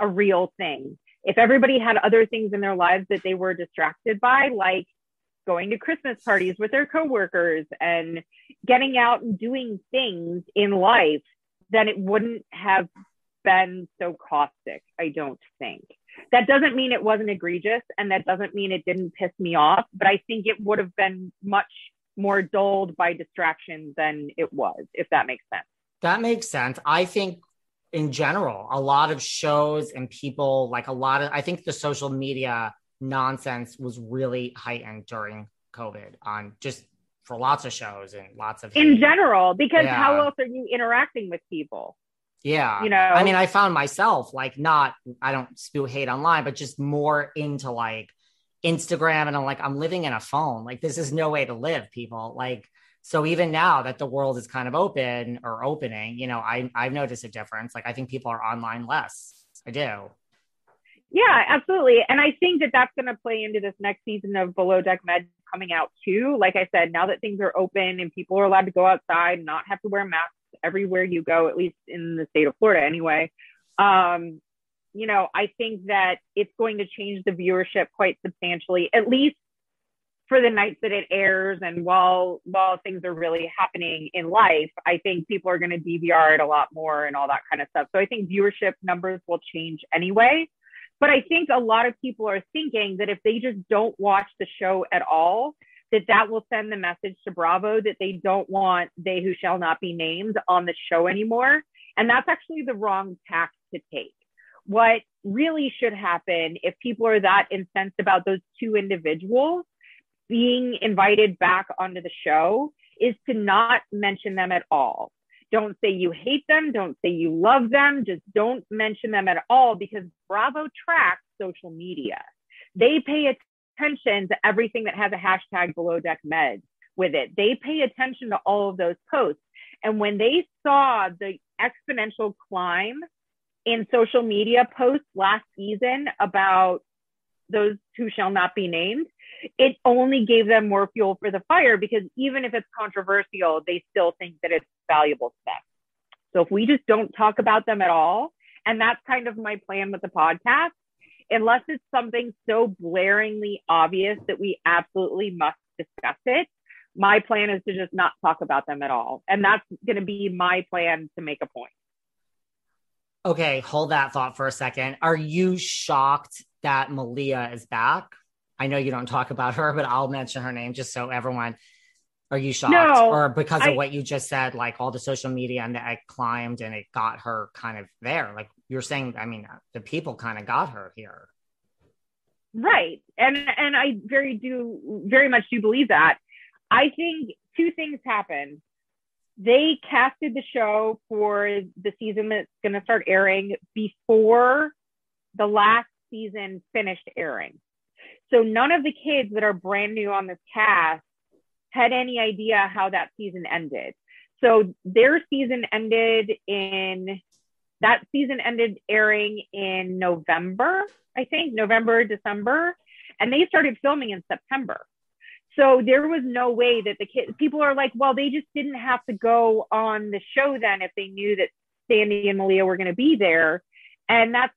Speaker 2: a real thing. If everybody had other things in their lives that they were distracted by, like going to Christmas parties with their coworkers and getting out and doing things in life, then it wouldn't have been so caustic, I don't think. That doesn't mean it wasn't egregious and that doesn't mean it didn't piss me off, but I think it would have been much more dulled by distraction than it was, if that makes sense.
Speaker 1: That makes sense. I think in general, a lot of shows and people, like a lot of, I think the social media nonsense was really heightened during COVID on just for lots of shows and lots of
Speaker 2: in general because yeah. how else are you interacting with people
Speaker 1: yeah.
Speaker 2: You know,
Speaker 1: I mean, I found myself like not, I don't spew hate online, but just more into like Instagram. And I'm like, I'm living in a phone. Like, this is no way to live, people. Like, so even now that the world is kind of open or opening, you know, I, I've noticed a difference. Like, I think people are online less. I do.
Speaker 2: Yeah, absolutely. And I think that that's going to play into this next season of Below Deck Med coming out too. Like I said, now that things are open and people are allowed to go outside and not have to wear masks everywhere you go, at least in the state of Florida anyway. Um, you know, I think that it's going to change the viewership quite substantially, at least for the nights that it airs and while while things are really happening in life i think people are going to dvr it a lot more and all that kind of stuff so i think viewership numbers will change anyway but i think a lot of people are thinking that if they just don't watch the show at all that that will send the message to Bravo that they don't want they who shall not be named on the show anymore. And that's actually the wrong tack to take. What really should happen if people are that incensed about those two individuals being invited back onto the show is to not mention them at all. Don't say you hate them. Don't say you love them. Just don't mention them at all because Bravo tracks social media. They pay attention to everything that has a hashtag below deck med with it. They pay attention to all of those posts. And when they saw the exponential climb in social media posts last season about those who shall not be named, it only gave them more fuel for the fire because even if it's controversial, they still think that it's valuable to them. So if we just don't talk about them at all, and that's kind of my plan with the podcast, unless it's something so blaringly obvious that we absolutely must discuss it, my plan is to just not talk about them at all. And that's going to be my plan to make a point.
Speaker 1: Okay, hold that thought for a second. Are you shocked that Malia is back? I know you don't talk about her, but I'll mention her name just so everyone. Are you shocked?
Speaker 2: No,
Speaker 1: or because of I, what you just said, like all the social media and it climbed and it got her kind of there? Like you're saying, I mean, the people kind of got her here.
Speaker 2: Right. And and I very do very much do believe that. I think two things happened. They casted the show for the season that's going to start airing before the last season finished airing. So none of the kids that are brand new on this cast had any idea how that season ended. So their season ended in that season ended airing in November, I think, November, December, and they started filming in September. So there was no way that the kids, people are like, well, they just didn't have to go on the show then if they knew that Sandy and Malia were going to be there. And that's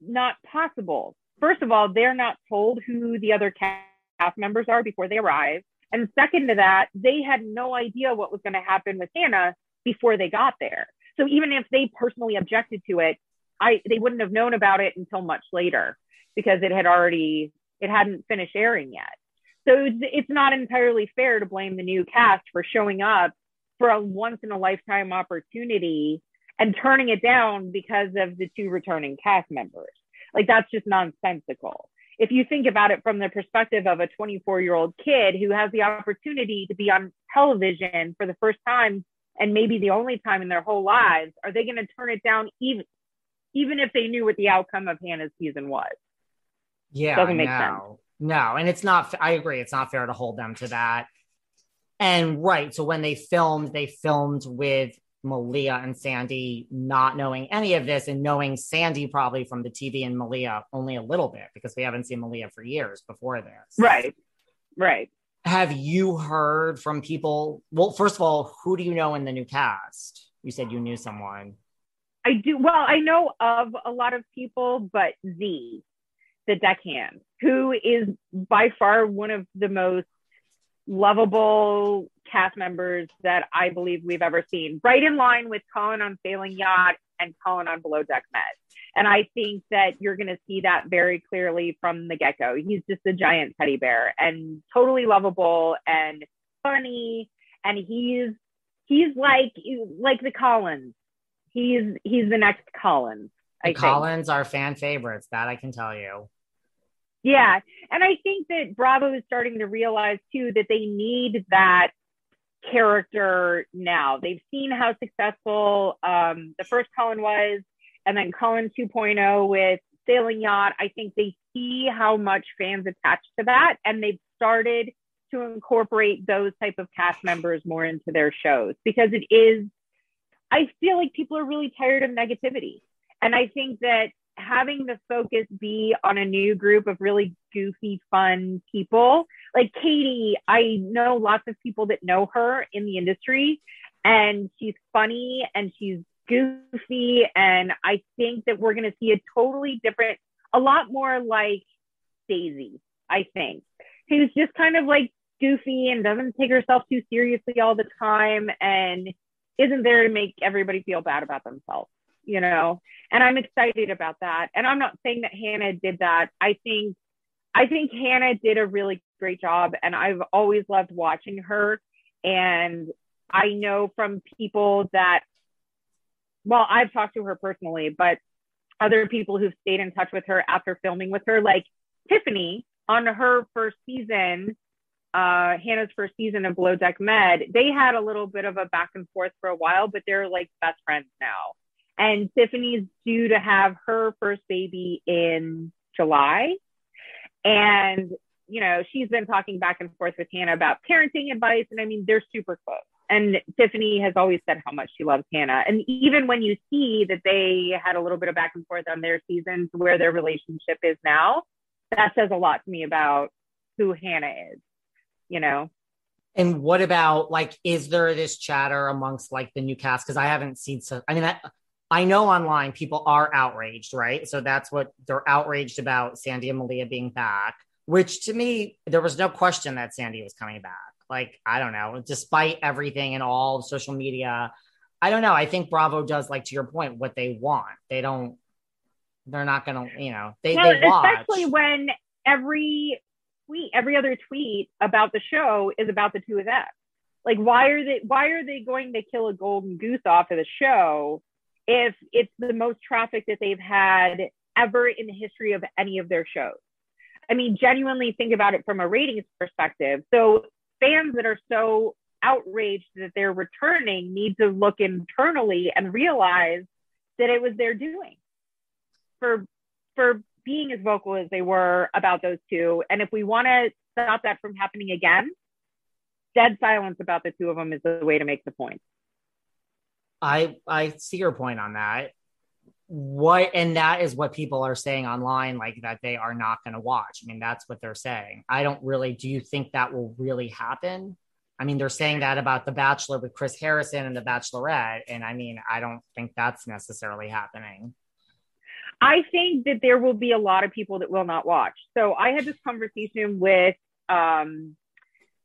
Speaker 2: not possible. First of all, they're not told who the other cast members are before they arrive. And second to that, they had no idea what was going to happen with Hannah before they got there. So even if they personally objected to it, I they wouldn't have known about it until much later because it had already it hadn't finished airing yet. So it's, not entirely fair to blame the new cast for showing up for a once in a lifetime opportunity and turning it down because of the two returning cast members. Like that's just nonsensical. If you think about it from the perspective of a 24 year old kid who has the opportunity to be on television for the first time and maybe the only time in their whole lives, are they going to turn it down even even if they knew what the outcome of Hannah's season was?
Speaker 1: Yeah,
Speaker 2: Doesn't make
Speaker 1: no,
Speaker 2: sense.
Speaker 1: no, and it's not. I agree. It's not fair to hold them to that. And right, so when they filmed, they filmed with Malia and Sandy not knowing any of this and knowing Sandy probably from the TV and Malia only a little bit because we haven't seen Malia for years before this.
Speaker 2: Right. Right.
Speaker 1: Have you heard from people? Well, first of all, who do you know in the new cast? You said you knew someone.
Speaker 2: I do. Well, I know of a lot of people, but Z, the deckhand, who is by far one of the most lovable cast members that I believe we've ever seen, right in line with Colin on Sailing Yacht and Colin on Below Deck Med. And I think that you're going to see that very clearly from the get go. He's just a giant teddy bear and totally lovable and funny. And he's he's like like the Collins. He's he's the next Collins. I
Speaker 1: The
Speaker 2: think.
Speaker 1: Collins are fan favorites. That I can tell you.
Speaker 2: Yeah. And I think that Bravo is starting to realize too that they need that character now. They've seen how successful um, the first Colin was, and then Colin 2.0 with Sailing Yacht. I think they see how much fans attach to that, and they've started to incorporate those type of cast members more into their shows because it is. I feel like people are really tired of negativity, and I think that having the focus be on a new group of really goofy, fun people. Like Katie, I know lots of people that know her in the industry, and she's funny and she's goofy. And I think that we're going to see a totally different, a lot more like Daisy, I think, who's just kind of like goofy and doesn't take herself too seriously all the time and isn't there to make everybody feel bad about themselves you know and i'm excited about that. And i'm not saying that hannah did that. I think i think hannah did a really great job and i've always loved watching her. And i know from people that well i've talked to her personally but other people who've stayed in touch with her after filming with her like tiffany on her first season uh hannah's first season of below deck med they had a little bit of a back and forth for a while but they're like best friends now and Tiffany's due to have her first baby in July. And, you know, she's been talking back and forth with Hannah about parenting advice. And I mean, they're super close. And Tiffany has always said how much she loves Hannah. And even when you see that they had a little bit of back and forth on their seasons where their relationship is now, that says a lot to me about who Hannah is, you know?
Speaker 1: And what about like, is there this chatter amongst like the new cast? Because I haven't seen so. I mean, I, I know online people are outraged, right? So that's what they're outraged about Sandy and Malia being back. Which to me, there was no question that Sandy was coming back. Like I don't know, despite everything and all social media, I don't know. I think Bravo does like to your point what they want. They don't. They're not gonna, you know, they
Speaker 2: well,
Speaker 1: they watch.
Speaker 2: especially when every tweet, every other tweet about the show is about the two of them. Like, why are they? Why are they going to kill a golden goose off of the show if it's the most traffic that they've had ever in the history of any of their shows? I mean, genuinely think about it from a ratings perspective. So fans that are so outraged that they're returning need to look internally and realize that it was their doing for for being as vocal as they were about those two. And if we want to stop that from happening again, dead silence about the two of them is the way to make the point.
Speaker 1: I I see your point on that. What and that is what people are saying online, like that they are not going to watch. I mean, that's what they're saying. I don't really. Do you think that will really happen? I mean, they're saying that about The Bachelor with Chris Harrison and The Bachelorette, and I mean, I don't think that's necessarily happening.
Speaker 2: I think that there will be a lot of people that will not watch. So I had this conversation with um,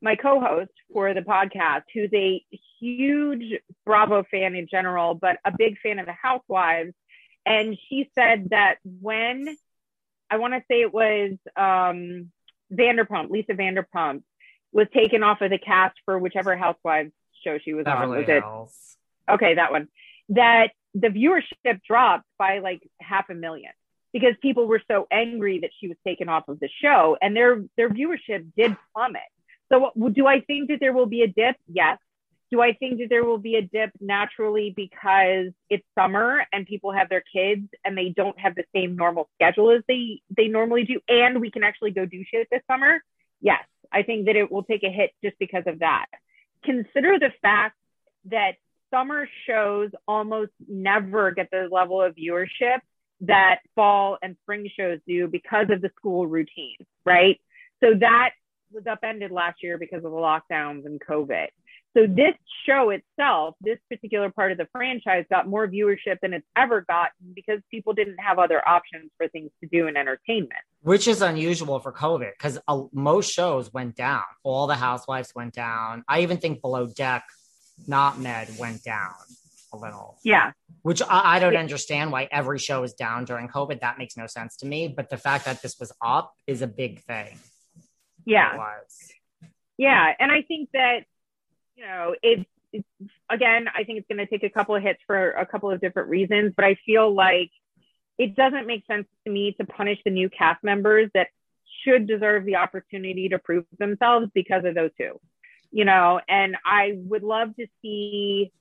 Speaker 2: my co-host for the podcast, who's a huge Bravo fan in general, but a big fan of the Housewives, and she said that when I want to say it was um, Vanderpump, Lisa Vanderpump, was taken off of the cast for whichever Housewives show she was
Speaker 1: Beverly
Speaker 2: on. Was
Speaker 1: Hills.
Speaker 2: it okay? That one. That the viewership dropped by like half a million because people were so angry that she was taken off of the show, and their their viewership did plummet. So, do I think that there will be a dip? Yes. Do I think that there will be a dip naturally because it's summer and people have their kids and they don't have the same normal schedule as they they normally do, and we can actually go do shit this summer? Yes, I think that it will take a hit just because of that. Consider the fact that summer shows almost never get the level of viewership that fall and spring shows do because of the school routine, right? So that was upended last year because of the lockdowns and COVID. So this show itself, this particular part of the franchise got more viewership than it's ever gotten because people didn't have other options for things to do in entertainment.
Speaker 1: Which is unusual for COVID because uh, most shows went down. All the housewives went down. I even think Below Deck, not Med, went down a little.
Speaker 2: Yeah.
Speaker 1: Which I, I don't yeah. understand why every show is down during COVID. That makes no sense to me. But the fact that this was up is a big thing.
Speaker 2: Yeah. Yeah. And I think that, you know, it's, it's again, I think it's going to take a couple of hits for a couple of different reasons, but I feel like it doesn't make sense to me to punish the new cast members that should deserve the opportunity to prove themselves because of those two, you know, and I would love to see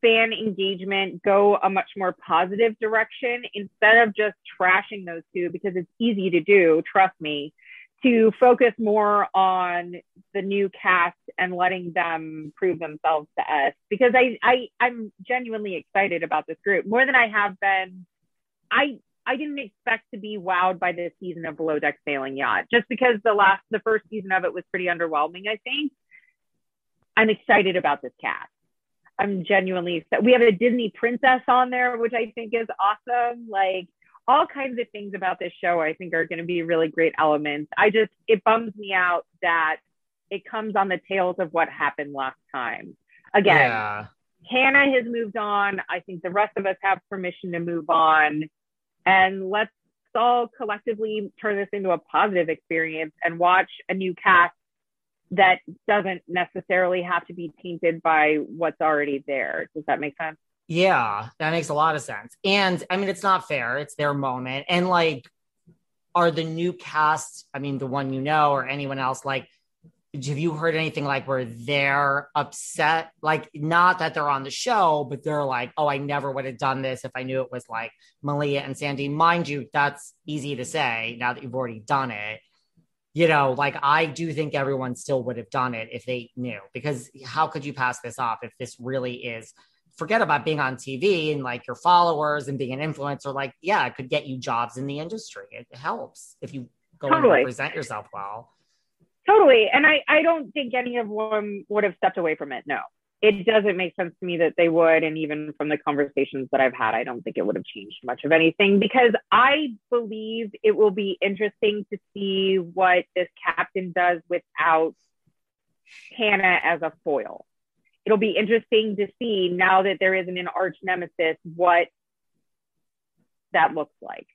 Speaker 2: fan engagement go a much more positive direction instead of just trashing those two because it's easy to do, trust me to focus more on the new cast and letting them prove themselves to us because I, I I'm genuinely excited about this group more than I have been. I I didn't expect to be wowed by this season of Below Deck Sailing Yacht just because the last the first season of it was pretty underwhelming. I think I'm excited about this cast. I'm genuinely excited. We have a Disney princess on there, which I think is awesome. Like all kinds of things about this show I think are going to be really great elements. I just, it bums me out that it comes on the tails of what happened last time. Again, yeah. Hannah has moved on. I think the rest of us have permission to move on. And let's all collectively turn this into a positive experience and watch a new cast that doesn't necessarily have to be tainted by what's already there. Does that make sense?
Speaker 1: Yeah, that makes a lot of sense. And I mean, it's not fair. It's their moment. And like, are the new cast, I mean, the one you know, or anyone else, like, have you heard anything like where they're upset? Like, not that they're on the show, but they're like, oh, I never would have done this if I knew it was like Malia and Sandy. Mind you, that's easy to say now that you've already done it. You know, like I do think everyone still would have done it if they knew, because how could you pass this off if this really is forget about being on TV and like your followers and being an influencer. Like, yeah, it could get you jobs in the industry. It helps if you go totally. and present yourself well.
Speaker 2: Totally. And I, I don't think any of them would have stepped away from it. No, it doesn't make sense to me that they would. And even from the conversations that I've had, I don't think it would have changed much of anything because I believe it will be interesting to see what this captain does without Hannah as a foil it'll be interesting to see now that there isn't an arch nemesis what that looks like.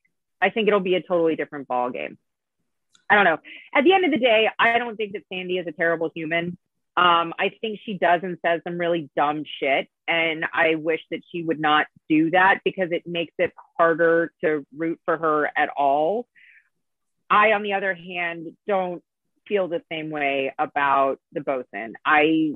Speaker 2: I think it'll be a totally different ball game. I don't know. At the end of the day, I don't think that Sandy is a terrible human. Um, I think she does and says some really dumb shit, and I wish that she would not do that because it makes it harder to root for her at all. I, on the other hand, don't feel the same way about the bosun. I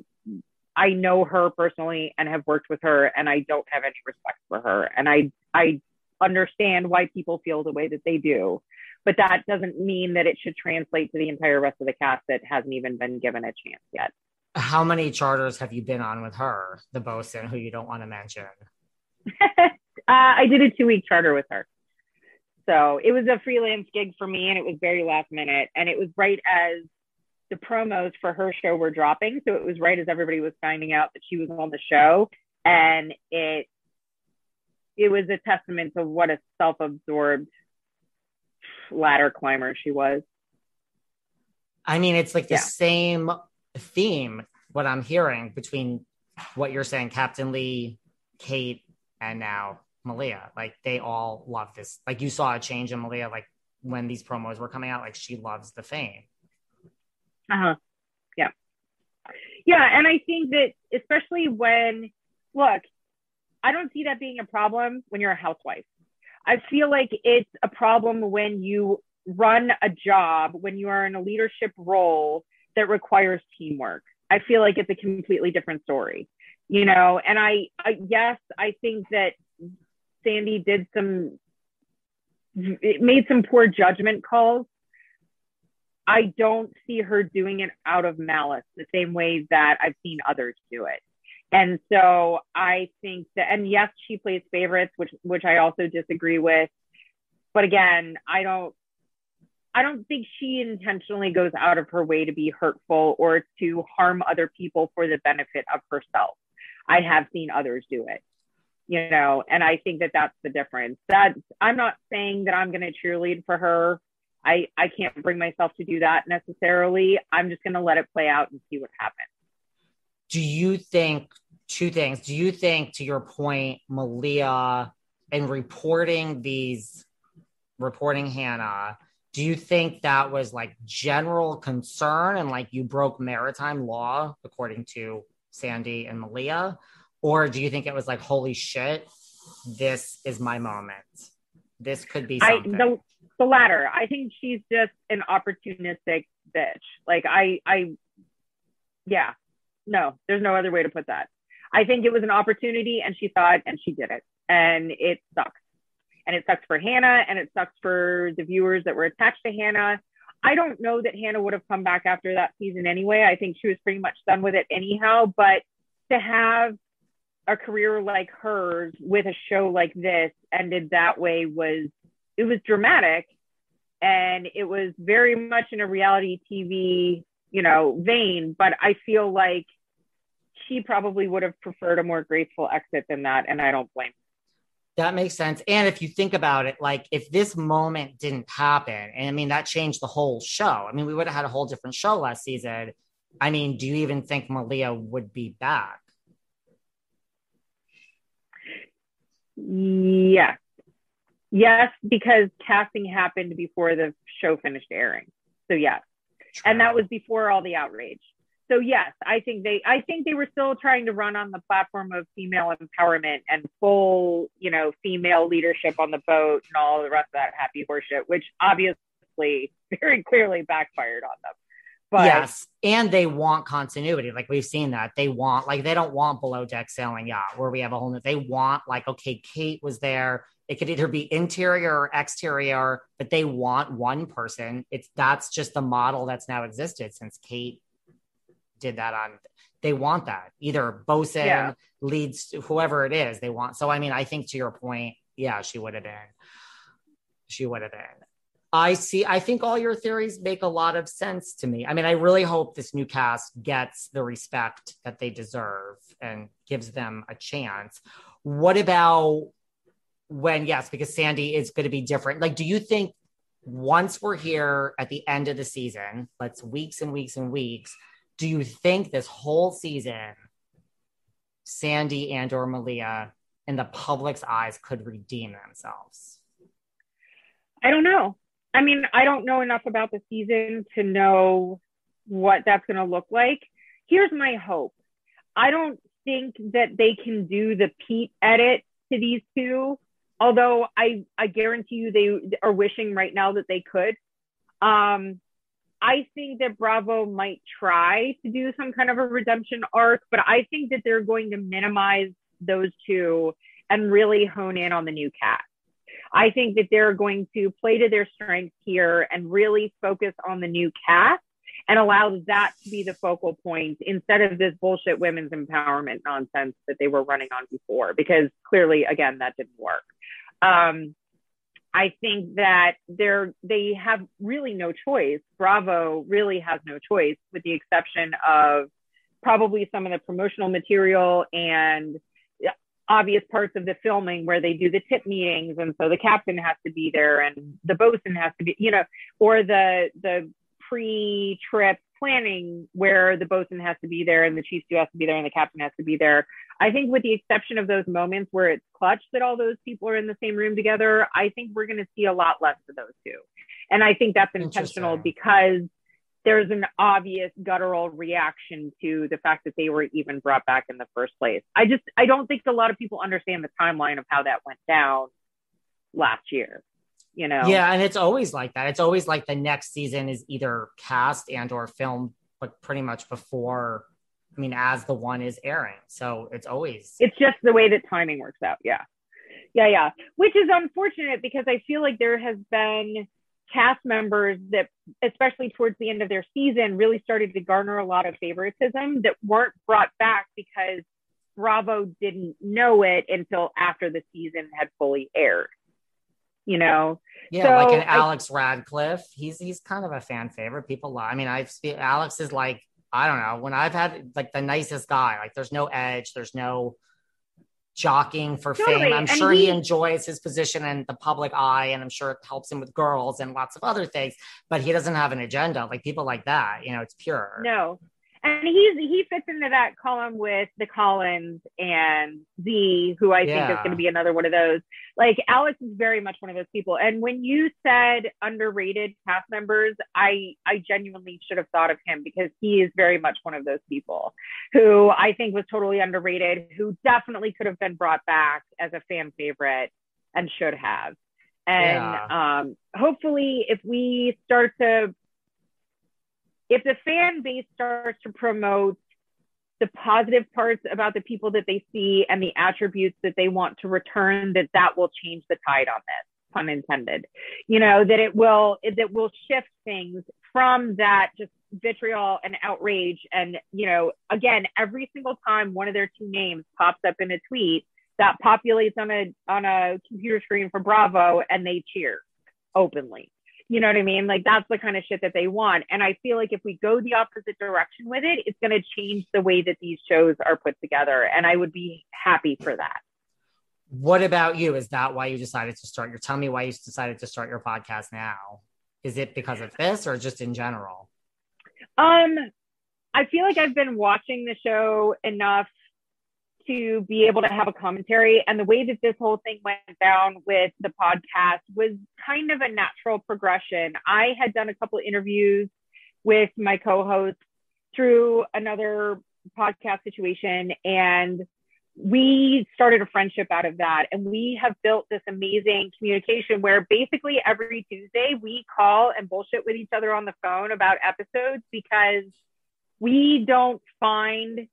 Speaker 2: I know her personally and have worked with her, and I don't have any respect for her. And I I understand why people feel the way that they do, but that doesn't mean that it should translate to the entire rest of the cast that hasn't even been given a chance yet.
Speaker 1: How many charters have you been on with her, the bosun, who you don't want to mention?
Speaker 2: uh, I did a two week charter with her. So it was a freelance gig for me and it was very last minute. And it was right as the promos for her show were dropping. So it was right as everybody was finding out that she was on the show. And it it was a testament to what a self-absorbed ladder climber she was.
Speaker 1: I mean, it's like the yeah. same theme, what I'm hearing between what you're saying, Captain Lee, Kate, and now Malia. Like they all love this. Like you saw a change in Malia, like when these promos were coming out, like she loves the fame.
Speaker 2: Uh huh. Yeah. Yeah. And I think that especially when, look, I don't see that being a problem when you're a housewife. I feel like it's a problem when you run a job, when you are in a leadership role that requires teamwork. I feel like it's a completely different story, you know. And I, I yes, I think that Sandy did some, it made some poor judgment calls. I don't see her doing it out of malice the same way that I've seen others do it. And so I think that, and yes, she plays favorites, which which I also disagree with. But again, I don't, I don't think she intentionally goes out of her way to be hurtful or to harm other people for the benefit of herself. I have seen others do it, you know, and I think that that's the difference. That I'm not saying that I'm going to cheerlead for her. I I can't bring myself to do that necessarily. I'm just going to let it play out and see what happens
Speaker 1: do you think two things? Do you think, to your point, Malia and reporting these, reporting Hannah, do you think that was like general concern and like you broke maritime law according to Sandy and Malia? Or do you think it was like, holy shit, this is my moment? This could be something. I,
Speaker 2: the, the latter. I think she's just an opportunistic bitch. Like I, I, yeah, no, there's no other way to put that. I think it was an opportunity and she saw it and she did it. And it sucks. And it sucks for Hannah and it sucks for the viewers that were attached to Hannah. I don't know that Hannah would have come back after that season anyway. I think she was pretty much done with it anyhow. But to have a career like hers with a show like this ended that way was it was dramatic and it was very much in a reality TV you know, vein, but I feel like she probably would have preferred a more graceful exit than that. And I don't blame her.
Speaker 1: that makes sense. And if you think about it, like if this moment didn't happen, and I mean, that changed the whole show. I mean, we would have had a whole different show last season. I mean, do you even think Malia would be back?
Speaker 2: Yes. Yes, because casting happened before the show finished airing. So, yes. And that was before all the outrage. So yes i think they i think they were still trying to run on the platform of female empowerment and full you know female leadership on the boat and all the rest of that happy horseshit which obviously very clearly backfired on them.
Speaker 1: But yes. And they want continuity. Like we've seen that. They want like they don't want below deck sailing. Yacht where we have a whole new they want like okay kate was there it could either be interior or exterior, but they want one person. It's that's just the model that's now existed since Kate did that on. They want that either bosun yeah. leads whoever it is they want. So I mean, I think to your point, yeah, she would have been. She would have been. I see. I think all your theories make a lot of sense to me. I mean, I really hope this new cast gets the respect that they deserve and gives them a chance. What about when yes, because Sandy is going to be different. Like, do you think once we're here at the end of the season, let's weeks and weeks and weeks, do you think this whole season, Sandy and or Malia in the public's eyes could redeem themselves?
Speaker 2: I don't know. I mean, I don't know enough about the season to know what that's going to look like. Here's my hope. I don't think that they can do the Pete edit to these two although I, I guarantee you they are wishing right now that they could. Um, I think that Bravo might try to do some kind of a redemption arc, but I think that they're going to minimize those two and really hone in on the new cast. I think that they're going to play to their strengths here and really focus on the new cast and allow that to be the focal point instead of this bullshit women's empowerment nonsense that they were running on before, because clearly, again, that didn't work. Um, I think that they're they have really no choice. Bravo really has no choice, with the exception of probably some of the promotional material and obvious parts of the filming where they do the tip meetings and so the captain has to be there and the bosun has to be you know or the the pre-trip planning where the bosun has to be there and the chief stew has to be there and the captain has to be there. I think with the exception of those moments where it's clutch that all those people are in the same room together, I think we're going to see a lot less of those two. And I think that's intentional because there's an obvious guttural reaction to the fact that they were even brought back in the first place. I just I don't think a lot of people understand the timeline of how that went down last year. You know.
Speaker 1: Yeah, and it's always like that. It's always like the next season is either cast and or filmed but pretty much before I mean as the one is airing. So it's always
Speaker 2: It's just the way that timing works out. Yeah. Yeah, yeah. Which is unfortunate because I feel like there has been cast members that, especially towards the end of their season, really started to garner a lot of favoritism that weren't brought back because Bravo didn't know it until after the season had fully aired. You know,
Speaker 1: yeah, so like an Alex I, Radcliffe. He's he's kind of a fan favorite. People love. I mean, I've Alex is like I don't know when I've had like the nicest guy. Like, there's no edge. There's no jockeying for totally. fame. I'm and sure he, he, enjoys his position in the public eye, and I'm sure it helps him with girls and lots of other things. But he doesn't have an agenda like people like that. You know, it's pure.
Speaker 2: No, and he's he fits into that column with the Collins and Z, who I yeah. think is going to be another one of those. Like Alex is very much one of those people. And when you said underrated cast members, I I genuinely should have thought of him because he is very much one of those people who I think was totally underrated, who definitely could have been brought back as a fan favorite and should have. And yeah. um, hopefully, if we start to if the fan base starts to promote the positive parts about the people that they see and the attributes that they want to return, that that will change the tide on this, pun intended. You know, that it will, that will shift things from that just vitriol and outrage. And, you know, again, every single time one of their two names pops up in a tweet, that populates on a on a computer screen for Bravo and they cheer openly. You know what I mean? Like that's the kind of shit that they want. And I feel like if we go the opposite direction with it, it's going to change the way that these shows are put together. And I would be happy for that.
Speaker 1: What about you? Is that why you decided to start your tell me why you decided to start your podcast now? Is it because of this or just in general?
Speaker 2: Um I feel like I've been watching the show enough to be able to have a commentary. And the way that this whole thing went down with the podcast was kind of a natural progression. I had done a couple of interviews with my co host through another podcast situation. And we started a friendship out of that. And we have built this amazing communication where basically every Tuesday we call and bullshit with each other on the phone about episodes because we don't find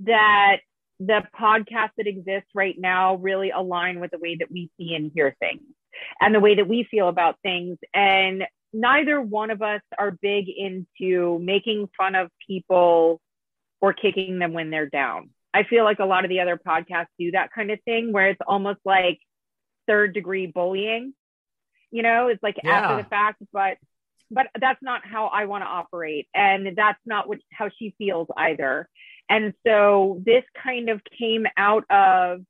Speaker 2: that the podcasts that exist right now really align with the way that we see and hear things and the way that we feel about things. And neither one of us are big into making fun of people or kicking them when they're down. I feel like a lot of the other podcasts do that kind of thing where it's almost like third degree bullying. You know, it's like yeah. after the fact, but but that's not how I want to operate and that's not what how she feels either. And so this kind of came out of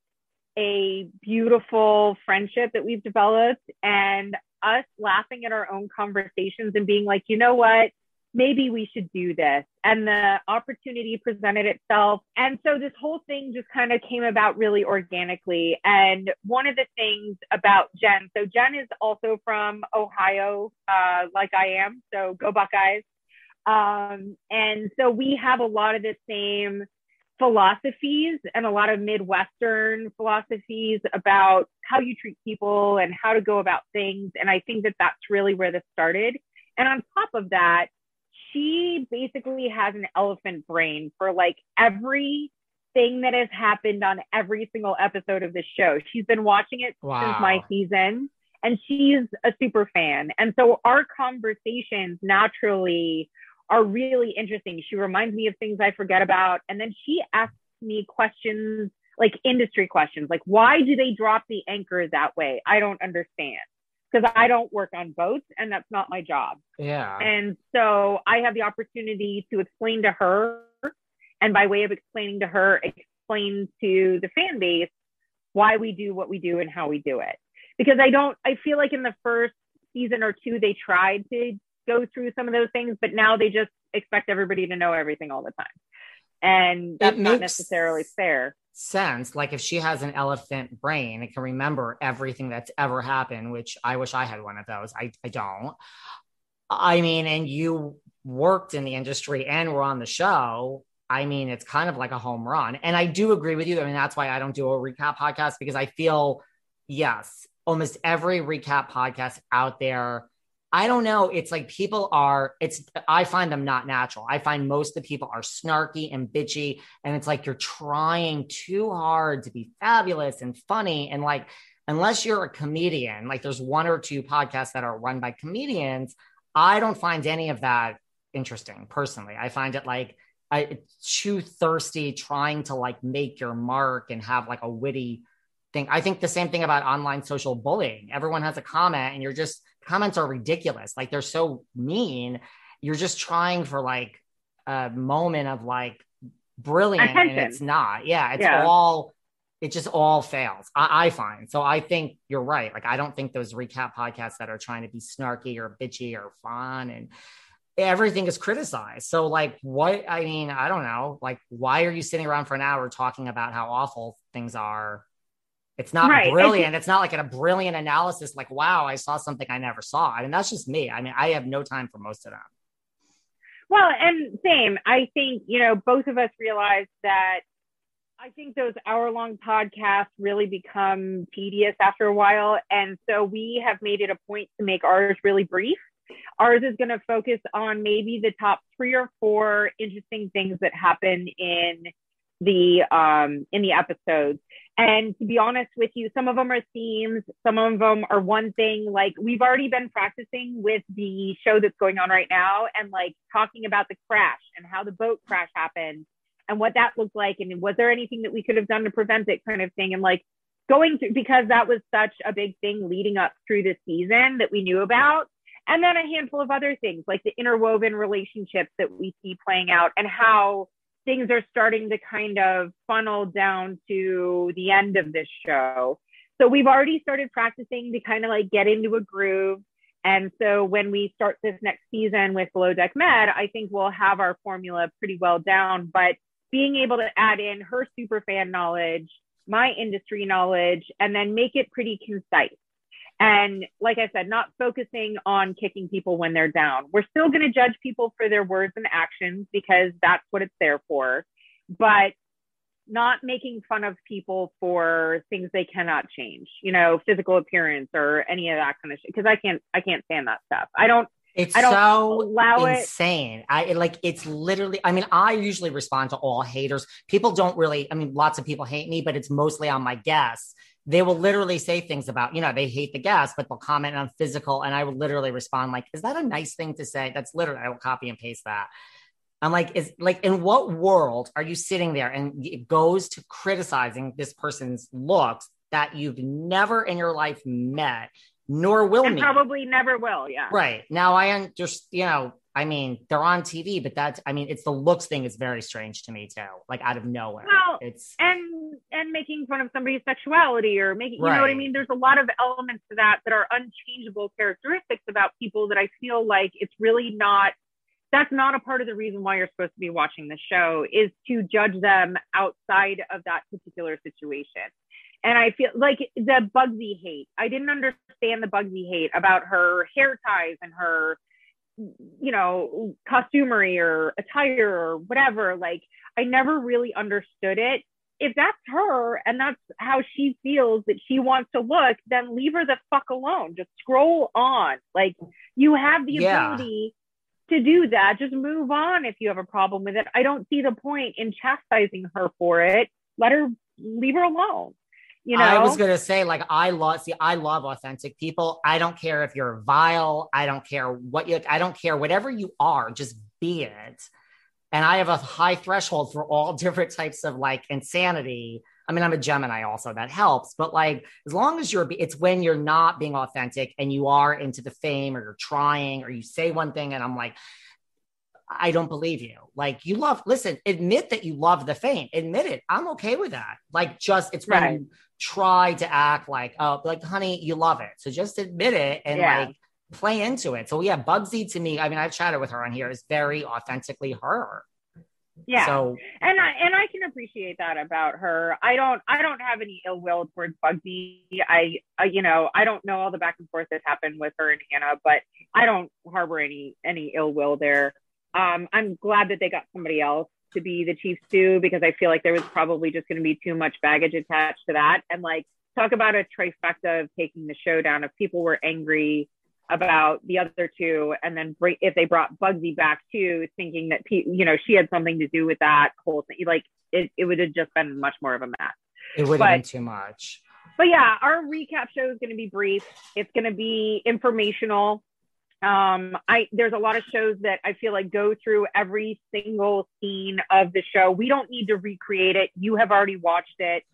Speaker 2: a beautiful friendship that we've developed and us laughing at our own conversations and being like, you know what? Maybe we should do this. And the opportunity presented itself. And so this whole thing just kind of came about really organically. And one of the things about Jen, so Jen is also from Ohio, uh, like I am. So go Buckeyes. Um, and so we have a lot of the same philosophies and a lot of Midwestern philosophies about how you treat people and how to go about things. And I think that that's really where this started. And on top of that, she basically has an elephant brain for like every thing that has happened on every single episode of the show. She's been watching it wow. since my season and she's a super fan. And so our conversations naturally are really interesting. She reminds me of things I forget about. And then she asks me questions like industry questions, like why do they drop the anchor that way? I don't understand because I don't work on boats and that's not my job.
Speaker 1: Yeah.
Speaker 2: And so I have the opportunity to explain to her, and by way of explaining to her, explain to the fan base why we do what we do and how we do it. Because I don't, I feel like in the first season or two, they tried to go through some of those things, but now they just expect everybody to know everything all the time. And that's not necessarily fair.
Speaker 1: Sense like if she has an elephant brain, it can remember everything that's ever happened, which I wish I had one of those. I, I don't. I mean, and you worked in the industry and were on the show. I mean, it's kind of like a home run. And I do agree with you. I mean, that's why I don't do a recap podcast because I feel, yes, almost every recap podcast out there. I don't know. It's like people are, it's, I find them not natural. I find most of the people are snarky and bitchy. And it's like you're trying too hard to be fabulous and funny. And like, unless you're a comedian, like there's one or two podcasts that are run by comedians, I don't find any of that interesting personally. I find it like, I, too thirsty trying to like make your mark and have like a witty thing. I think the same thing about online social bullying. Everyone has a comment and you're just comments are ridiculous. Like they're so mean. You're just trying for like a moment of like brilliant Attention. and it's not. Yeah, it's yeah. all it just all fails. I, I, find. So I think you're right. Like I don't think those recap podcasts that are trying to be snarky or bitchy or fun and everything is criticized. So like what I mean, I don't know. Like why are you sitting around for an hour talking about how awful things are it's not right. brilliant. It's not like a brilliant analysis, like, wow, I saw something I never saw. I mean, that's just me. I mean, I have no time for most of them.
Speaker 2: Well, and same. I think, you know, both of us realized that I think those hour long podcasts really become tedious after a while. And so we have made it a point to make ours really brief. Ours is going to focus on maybe the top three or four interesting things that happen in the um, in the episodes. And to be honest with you, some of them are themes, some of them are one thing. Like we've already been practicing with the show that's going on right now and like talking about the crash and how the boat crash happened and what that looked like and was there anything that we could have done to prevent it kind of thing and like going through because that was such a big thing leading up through the season that we knew about and then a handful of other things like the interwoven relationships that we see playing out and how things are starting to kind of funnel down to the end of this show. So we've already started practicing to kind of like get into a groove. And so when we start this next season with Below Deck Med, I think we'll have our formula pretty well down. But being able to add in her super fan knowledge, my industry knowledge, and then make it pretty concise. And like I said, not focusing on kicking people when they're down. We're still going to judge people for their words and actions because that's what it's there for. But not making fun of people for things they cannot change, you know, physical appearance or any of that kind of shit. Because I can't, I can't stand that stuff. I don't.
Speaker 1: It's so insane. It. I like it's literally. I mean, I usually respond to all haters. People don't really. I mean, lots of people hate me, but it's mostly on my guests they will literally say things about, you know, they hate the gas, but they'll comment on physical. And I will literally respond like, is that a nice thing to say? That's literally, I will copy and paste that. I'm like, is like, in what world are you sitting there and it goes to criticizing this person's looks that you've never in your life met, nor will
Speaker 2: and
Speaker 1: meet?
Speaker 2: Probably never will. Yeah.
Speaker 1: Right. Now I just, you know, I mean, they're on TV, but that's, I mean, it's the looks thing is very strange to me too, like out of nowhere.
Speaker 2: Well,
Speaker 1: it's,
Speaker 2: and, and making fun of somebody's sexuality or making, you right. know what I mean? There's a lot of elements to that that are unchangeable characteristics about people that I feel like it's really not, that's not a part of the reason why you're supposed to be watching the show is to judge them outside of that particular situation. And I feel like the Bugsy hate, I didn't understand the Bugsy hate about her hair ties and her, you know, costumery or attire or whatever. Like, I never really understood it. If that's her and that's how she feels that she wants to look, then leave her the fuck alone. Just scroll on. Like, you have the yeah. ability to do that. Just move on if you have a problem with it. I don't see the point in chastising her for it. Let her leave her alone. You know? I
Speaker 1: was gonna say, like, I love see, I love authentic people. I don't care if you're vile, I don't care what you I don't care whatever you are, just be it. And I have a high threshold for all different types of like insanity. I mean, I'm a Gemini also, that helps. But like, as long as you're, it's when you're not being authentic and you are into the fame or you're trying or you say one thing and I'm like, I don't believe you. Like you love, listen, admit that you love the fame. Admit it. I'm okay with that. Like just it's when you try to act like, oh, like honey, you love it. So just admit it and yeah. like play into it. So yeah, Bugsy to me, I mean, I've chatted with her on here, is very authentically her.
Speaker 2: Yeah.
Speaker 1: So
Speaker 2: and I and I can appreciate that about her. I don't I don't have any ill will towards Bugsy. I, I you know I don't know all the back and forth that happened with her and Hannah, but I don't harbor any any ill will there. Um, I'm glad that they got somebody else to be the chief stew because I feel like there was probably just going to be too much baggage attached to that. And like talk about a trifecta of taking the show down. If people were angry about the other two, and then if they brought Bugsy back too, thinking that you know she had something to do with that whole thing, like it, it would have just been much more of a mess.
Speaker 1: It would have been too much.
Speaker 2: But yeah, our recap show is going to be brief. It's going to be informational. Um, I there's a lot of shows that I feel like go through every single scene of the show. We don't need to recreate it. You have already watched it.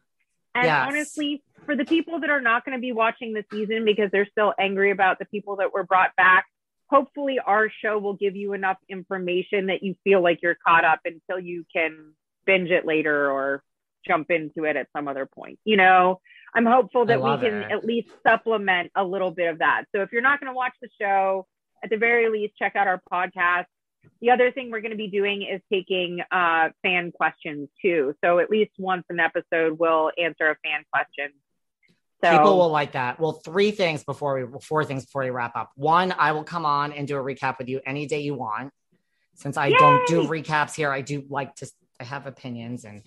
Speaker 2: And yes. honestly, for the people that are not going to be watching the season because they're still angry about the people that were brought back, hopefully our show will give you enough information that you feel like you're caught up until you can binge it later or jump into it at some other point. You know, I'm hopeful that we can it. at least supplement a little bit of that. So if you're not going to watch the show, at the very least, check out our podcast. The other thing we're going to be doing is taking uh, fan questions too. So at least once an episode, we'll answer a fan question
Speaker 1: so, People will like that. Well, three things before we, four things before we wrap up. One, I will come on and do a recap with you any day you want. Since I Yay! don't do recaps here, I do like to I have opinions. And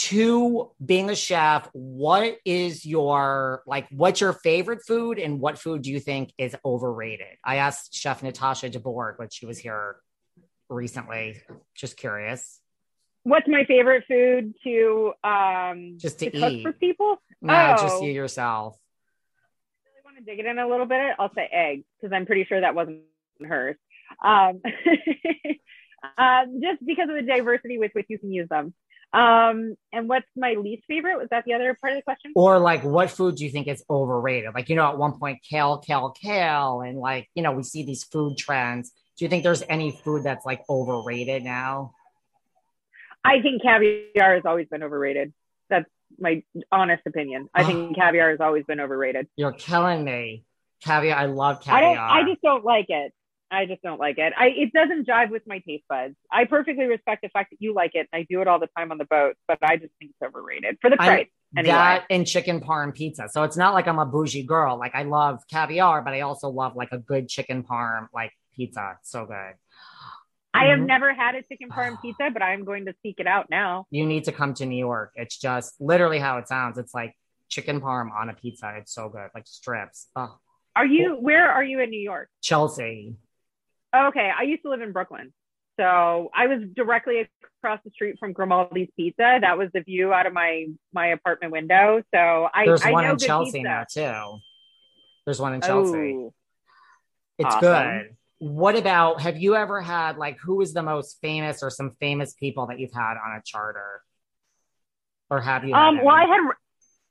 Speaker 1: two, being a chef, what is your like? What's your favorite food, and what food do you think is overrated? I asked Chef Natasha DeBourg when she was here recently. Just curious
Speaker 2: what's my favorite food to um
Speaker 1: just to,
Speaker 2: to
Speaker 1: eat
Speaker 2: for people?
Speaker 1: No, oh. just you yourself.
Speaker 2: I really want to dig it in a little bit. I'll say eggs because I'm pretty sure that wasn't hers. Um, um, just because of the diversity with which you can use them. Um, and what's my least favorite? Was that the other part of the question?
Speaker 1: Or like, what food do you think is overrated? Like, you know, at one point, kale, kale, kale, and like, you know, we see these food trends. Do you think there's any food that's like overrated now?
Speaker 2: I think caviar has always been overrated. That's my honest opinion. I think caviar has always been overrated.
Speaker 1: You're killing me. Caviar, I love caviar.
Speaker 2: I, I just don't like it. I just don't like it. I it doesn't jive with my taste buds. I perfectly respect the fact that you like it, and I do it all the time on the boat. But I just think it's overrated for the price. I, anyway.
Speaker 1: That and chicken parm pizza. So it's not like I'm a bougie girl. Like I love caviar, but I also love like a good chicken parm like pizza. So good.
Speaker 2: I have mm-hmm. never had a chicken parm pizza, but I'm going to seek it out now.
Speaker 1: You need to come to New York. It's just literally how it sounds. It's like chicken parm on a pizza. It's so good, like strips. Oh.
Speaker 2: Are you? Where are you in New York?
Speaker 1: Chelsea.
Speaker 2: Okay, I used to live in Brooklyn, so I was directly across the street from Grimaldi's Pizza. That was the view out of my my apartment window. So I
Speaker 1: there's
Speaker 2: I
Speaker 1: one
Speaker 2: in
Speaker 1: Chelsea
Speaker 2: pizza.
Speaker 1: now too. There's one in Chelsea.
Speaker 2: Oh,
Speaker 1: it's awesome. good what about have you ever had like who is the most famous or some famous people that you've had on a charter or have you
Speaker 2: um well i had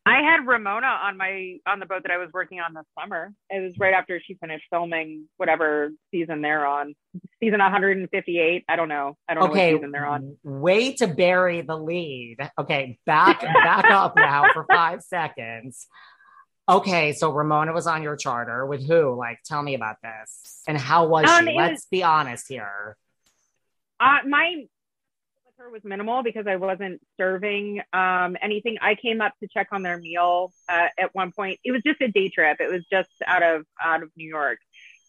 Speaker 2: i had ramona on my on the boat that i was working on this summer it was right after she finished filming whatever season they're on season 158 i don't know i don't okay, know what season they're on
Speaker 1: way to bury the lead okay back back up now for five seconds Okay, so Ramona was on your charter with who? Like, tell me about this. And how was um, she? Let's was, be honest here.
Speaker 2: Uh, my her was minimal because I wasn't serving um, anything. I came up to check on their meal uh, at one point. It was just a day trip. It was just out of out of New York,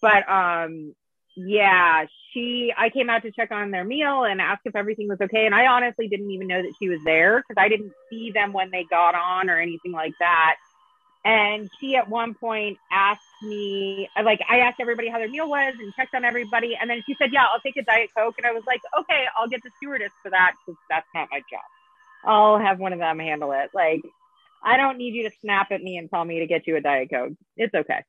Speaker 2: but um, yeah, she. I came out to check on their meal and ask if everything was okay. And I honestly didn't even know that she was there because I didn't see them when they got on or anything like that. And she at one point asked me, like, I asked everybody how their meal was and checked on everybody. And then she said, Yeah, I'll take a Diet Coke. And I was like, Okay, I'll get the stewardess for that because that's not my job. I'll have one of them handle it. Like, I don't need you to snap at me and tell me to get you a Diet Coke. It's okay.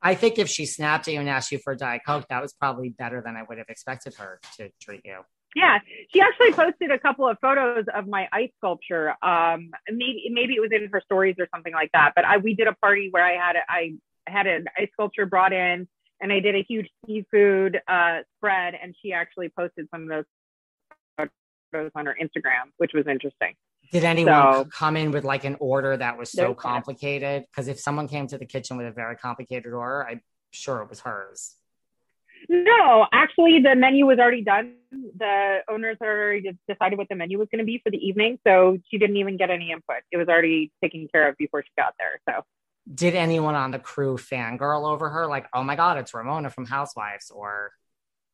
Speaker 1: I think if she snapped at you and asked you for a Diet Coke, that was probably better than I would have expected her to treat you.
Speaker 2: Yeah, she actually posted a couple of photos of my ice sculpture. Um, maybe maybe it was in her stories or something like that. But I we did a party where I had a, I had an ice sculpture brought in, and I did a huge seafood uh, spread, and she actually posted some of those photos on her Instagram, which was interesting.
Speaker 1: Did anyone so, come in with like an order that was so complicated? Because if someone came to the kitchen with a very complicated order, I'm sure it was hers.
Speaker 2: No, actually, the menu was already done. The owners already decided what the menu was going to be for the evening, so she didn't even get any input. It was already taken care of before she got there. So,
Speaker 1: did anyone on the crew fangirl over her? Like, oh my god, it's Ramona from Housewives, or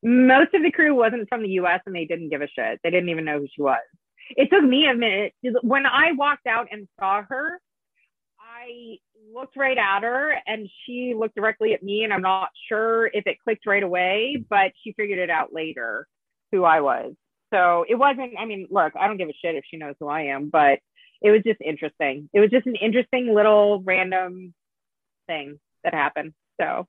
Speaker 2: most of the crew wasn't from the U.S. and they didn't give a shit. They didn't even know who she was. It took me a minute when I walked out and saw her. I looked right at her and she looked directly at me and I'm not sure if it clicked right away, but she figured it out later who I was. So it wasn't, I mean, look, I don't give a shit if she knows who I am, but it was just interesting. It was just an interesting little random thing that happened. So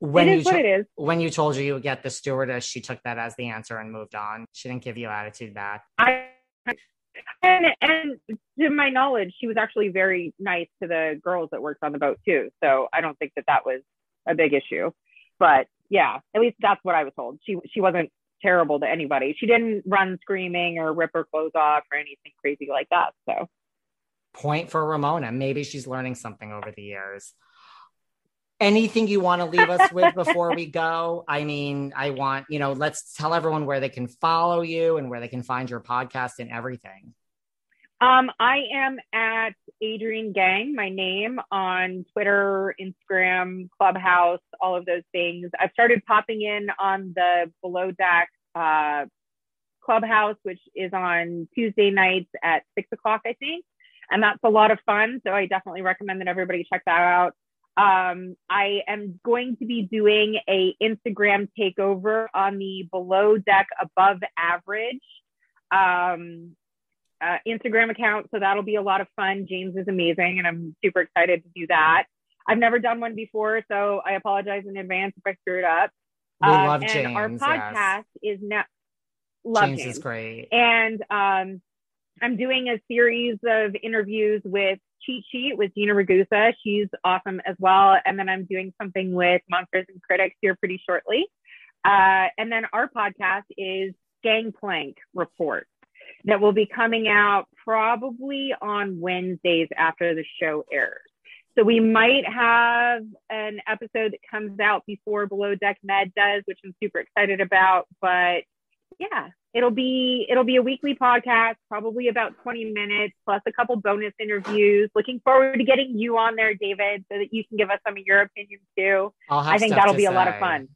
Speaker 2: when it is what it is.
Speaker 1: When you told you you would get the stewardess, she took that as the answer and moved on. She didn't give you attitude back.
Speaker 2: I and and to my knowledge, she was actually very nice to the girls that worked on the boat too. So I don't think that that was a big issue. But yeah, at least that's what I was told. She she wasn't terrible to anybody. She didn't run screaming or rip her clothes off or anything crazy like that. So
Speaker 1: point for Ramona. Maybe she's learning something over the years. Anything you want to leave us with before we go? I mean, I want, you know, let's tell everyone where they can follow you and where they can find your podcast and everything.
Speaker 2: Um, I am at Adrienne Gang, my name on Twitter, Instagram, Clubhouse, all of those things. I've started popping in on the Below Deck uh, Clubhouse, which is on Tuesday nights at six o'clock, I think. And that's a lot of fun. So I definitely recommend that everybody check that out. Um, I am going to be doing a Instagram takeover on the Below Deck Above Average um, uh, Instagram account. So that'll be a lot of fun. James is amazing, and I'm super excited to do that. I've never done one before, so I apologize in advance if I screw it up.
Speaker 1: We um, love James.
Speaker 2: And our podcast
Speaker 1: yes.
Speaker 2: is now. Love
Speaker 1: James, James is great.
Speaker 2: And um, I'm doing a series of interviews with Cheat Sheet with Gina Ragusa. She's awesome as well. And then I'm doing something with Monsters and Critics here pretty shortly. Uh, and then our podcast is Gangplank Report that will be coming out probably on Wednesdays after the show airs. So we might have an episode that comes out before Below Deck Med does, which I'm super excited about. But yeah, it'll be it'll be a weekly podcast, probably about 20 minutes, plus a couple bonus interviews. Looking forward to getting you on there, David, so that you can give us some of your opinions too. I think that'll be say. a lot of fun.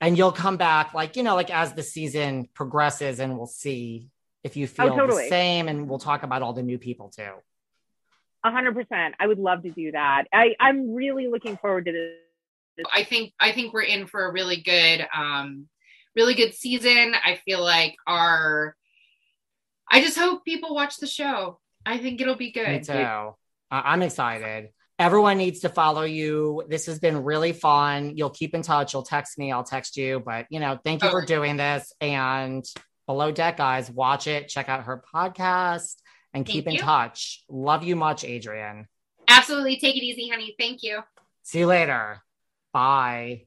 Speaker 1: And you'll come back, like you know, like as the season progresses, and we'll see if you feel oh, totally. the same, and we'll talk about all the new people too.
Speaker 2: A hundred percent. I would love to do that. I, I'm really looking forward to this.
Speaker 3: I think I think we're in for a really good um really good season. I feel like our I just hope people watch the show. I think it'll be good.
Speaker 1: Me too. I'm excited. Everyone needs to follow you. This has been really fun. You'll keep in touch. You'll text me. I'll text you. But you know, thank you for doing this. And Below Deck, guys, watch it. Check out her podcast and Thank keep in touch. Love you much, Adrienne.
Speaker 3: Absolutely. Take it easy, honey. Thank you.
Speaker 1: See you later. Bye.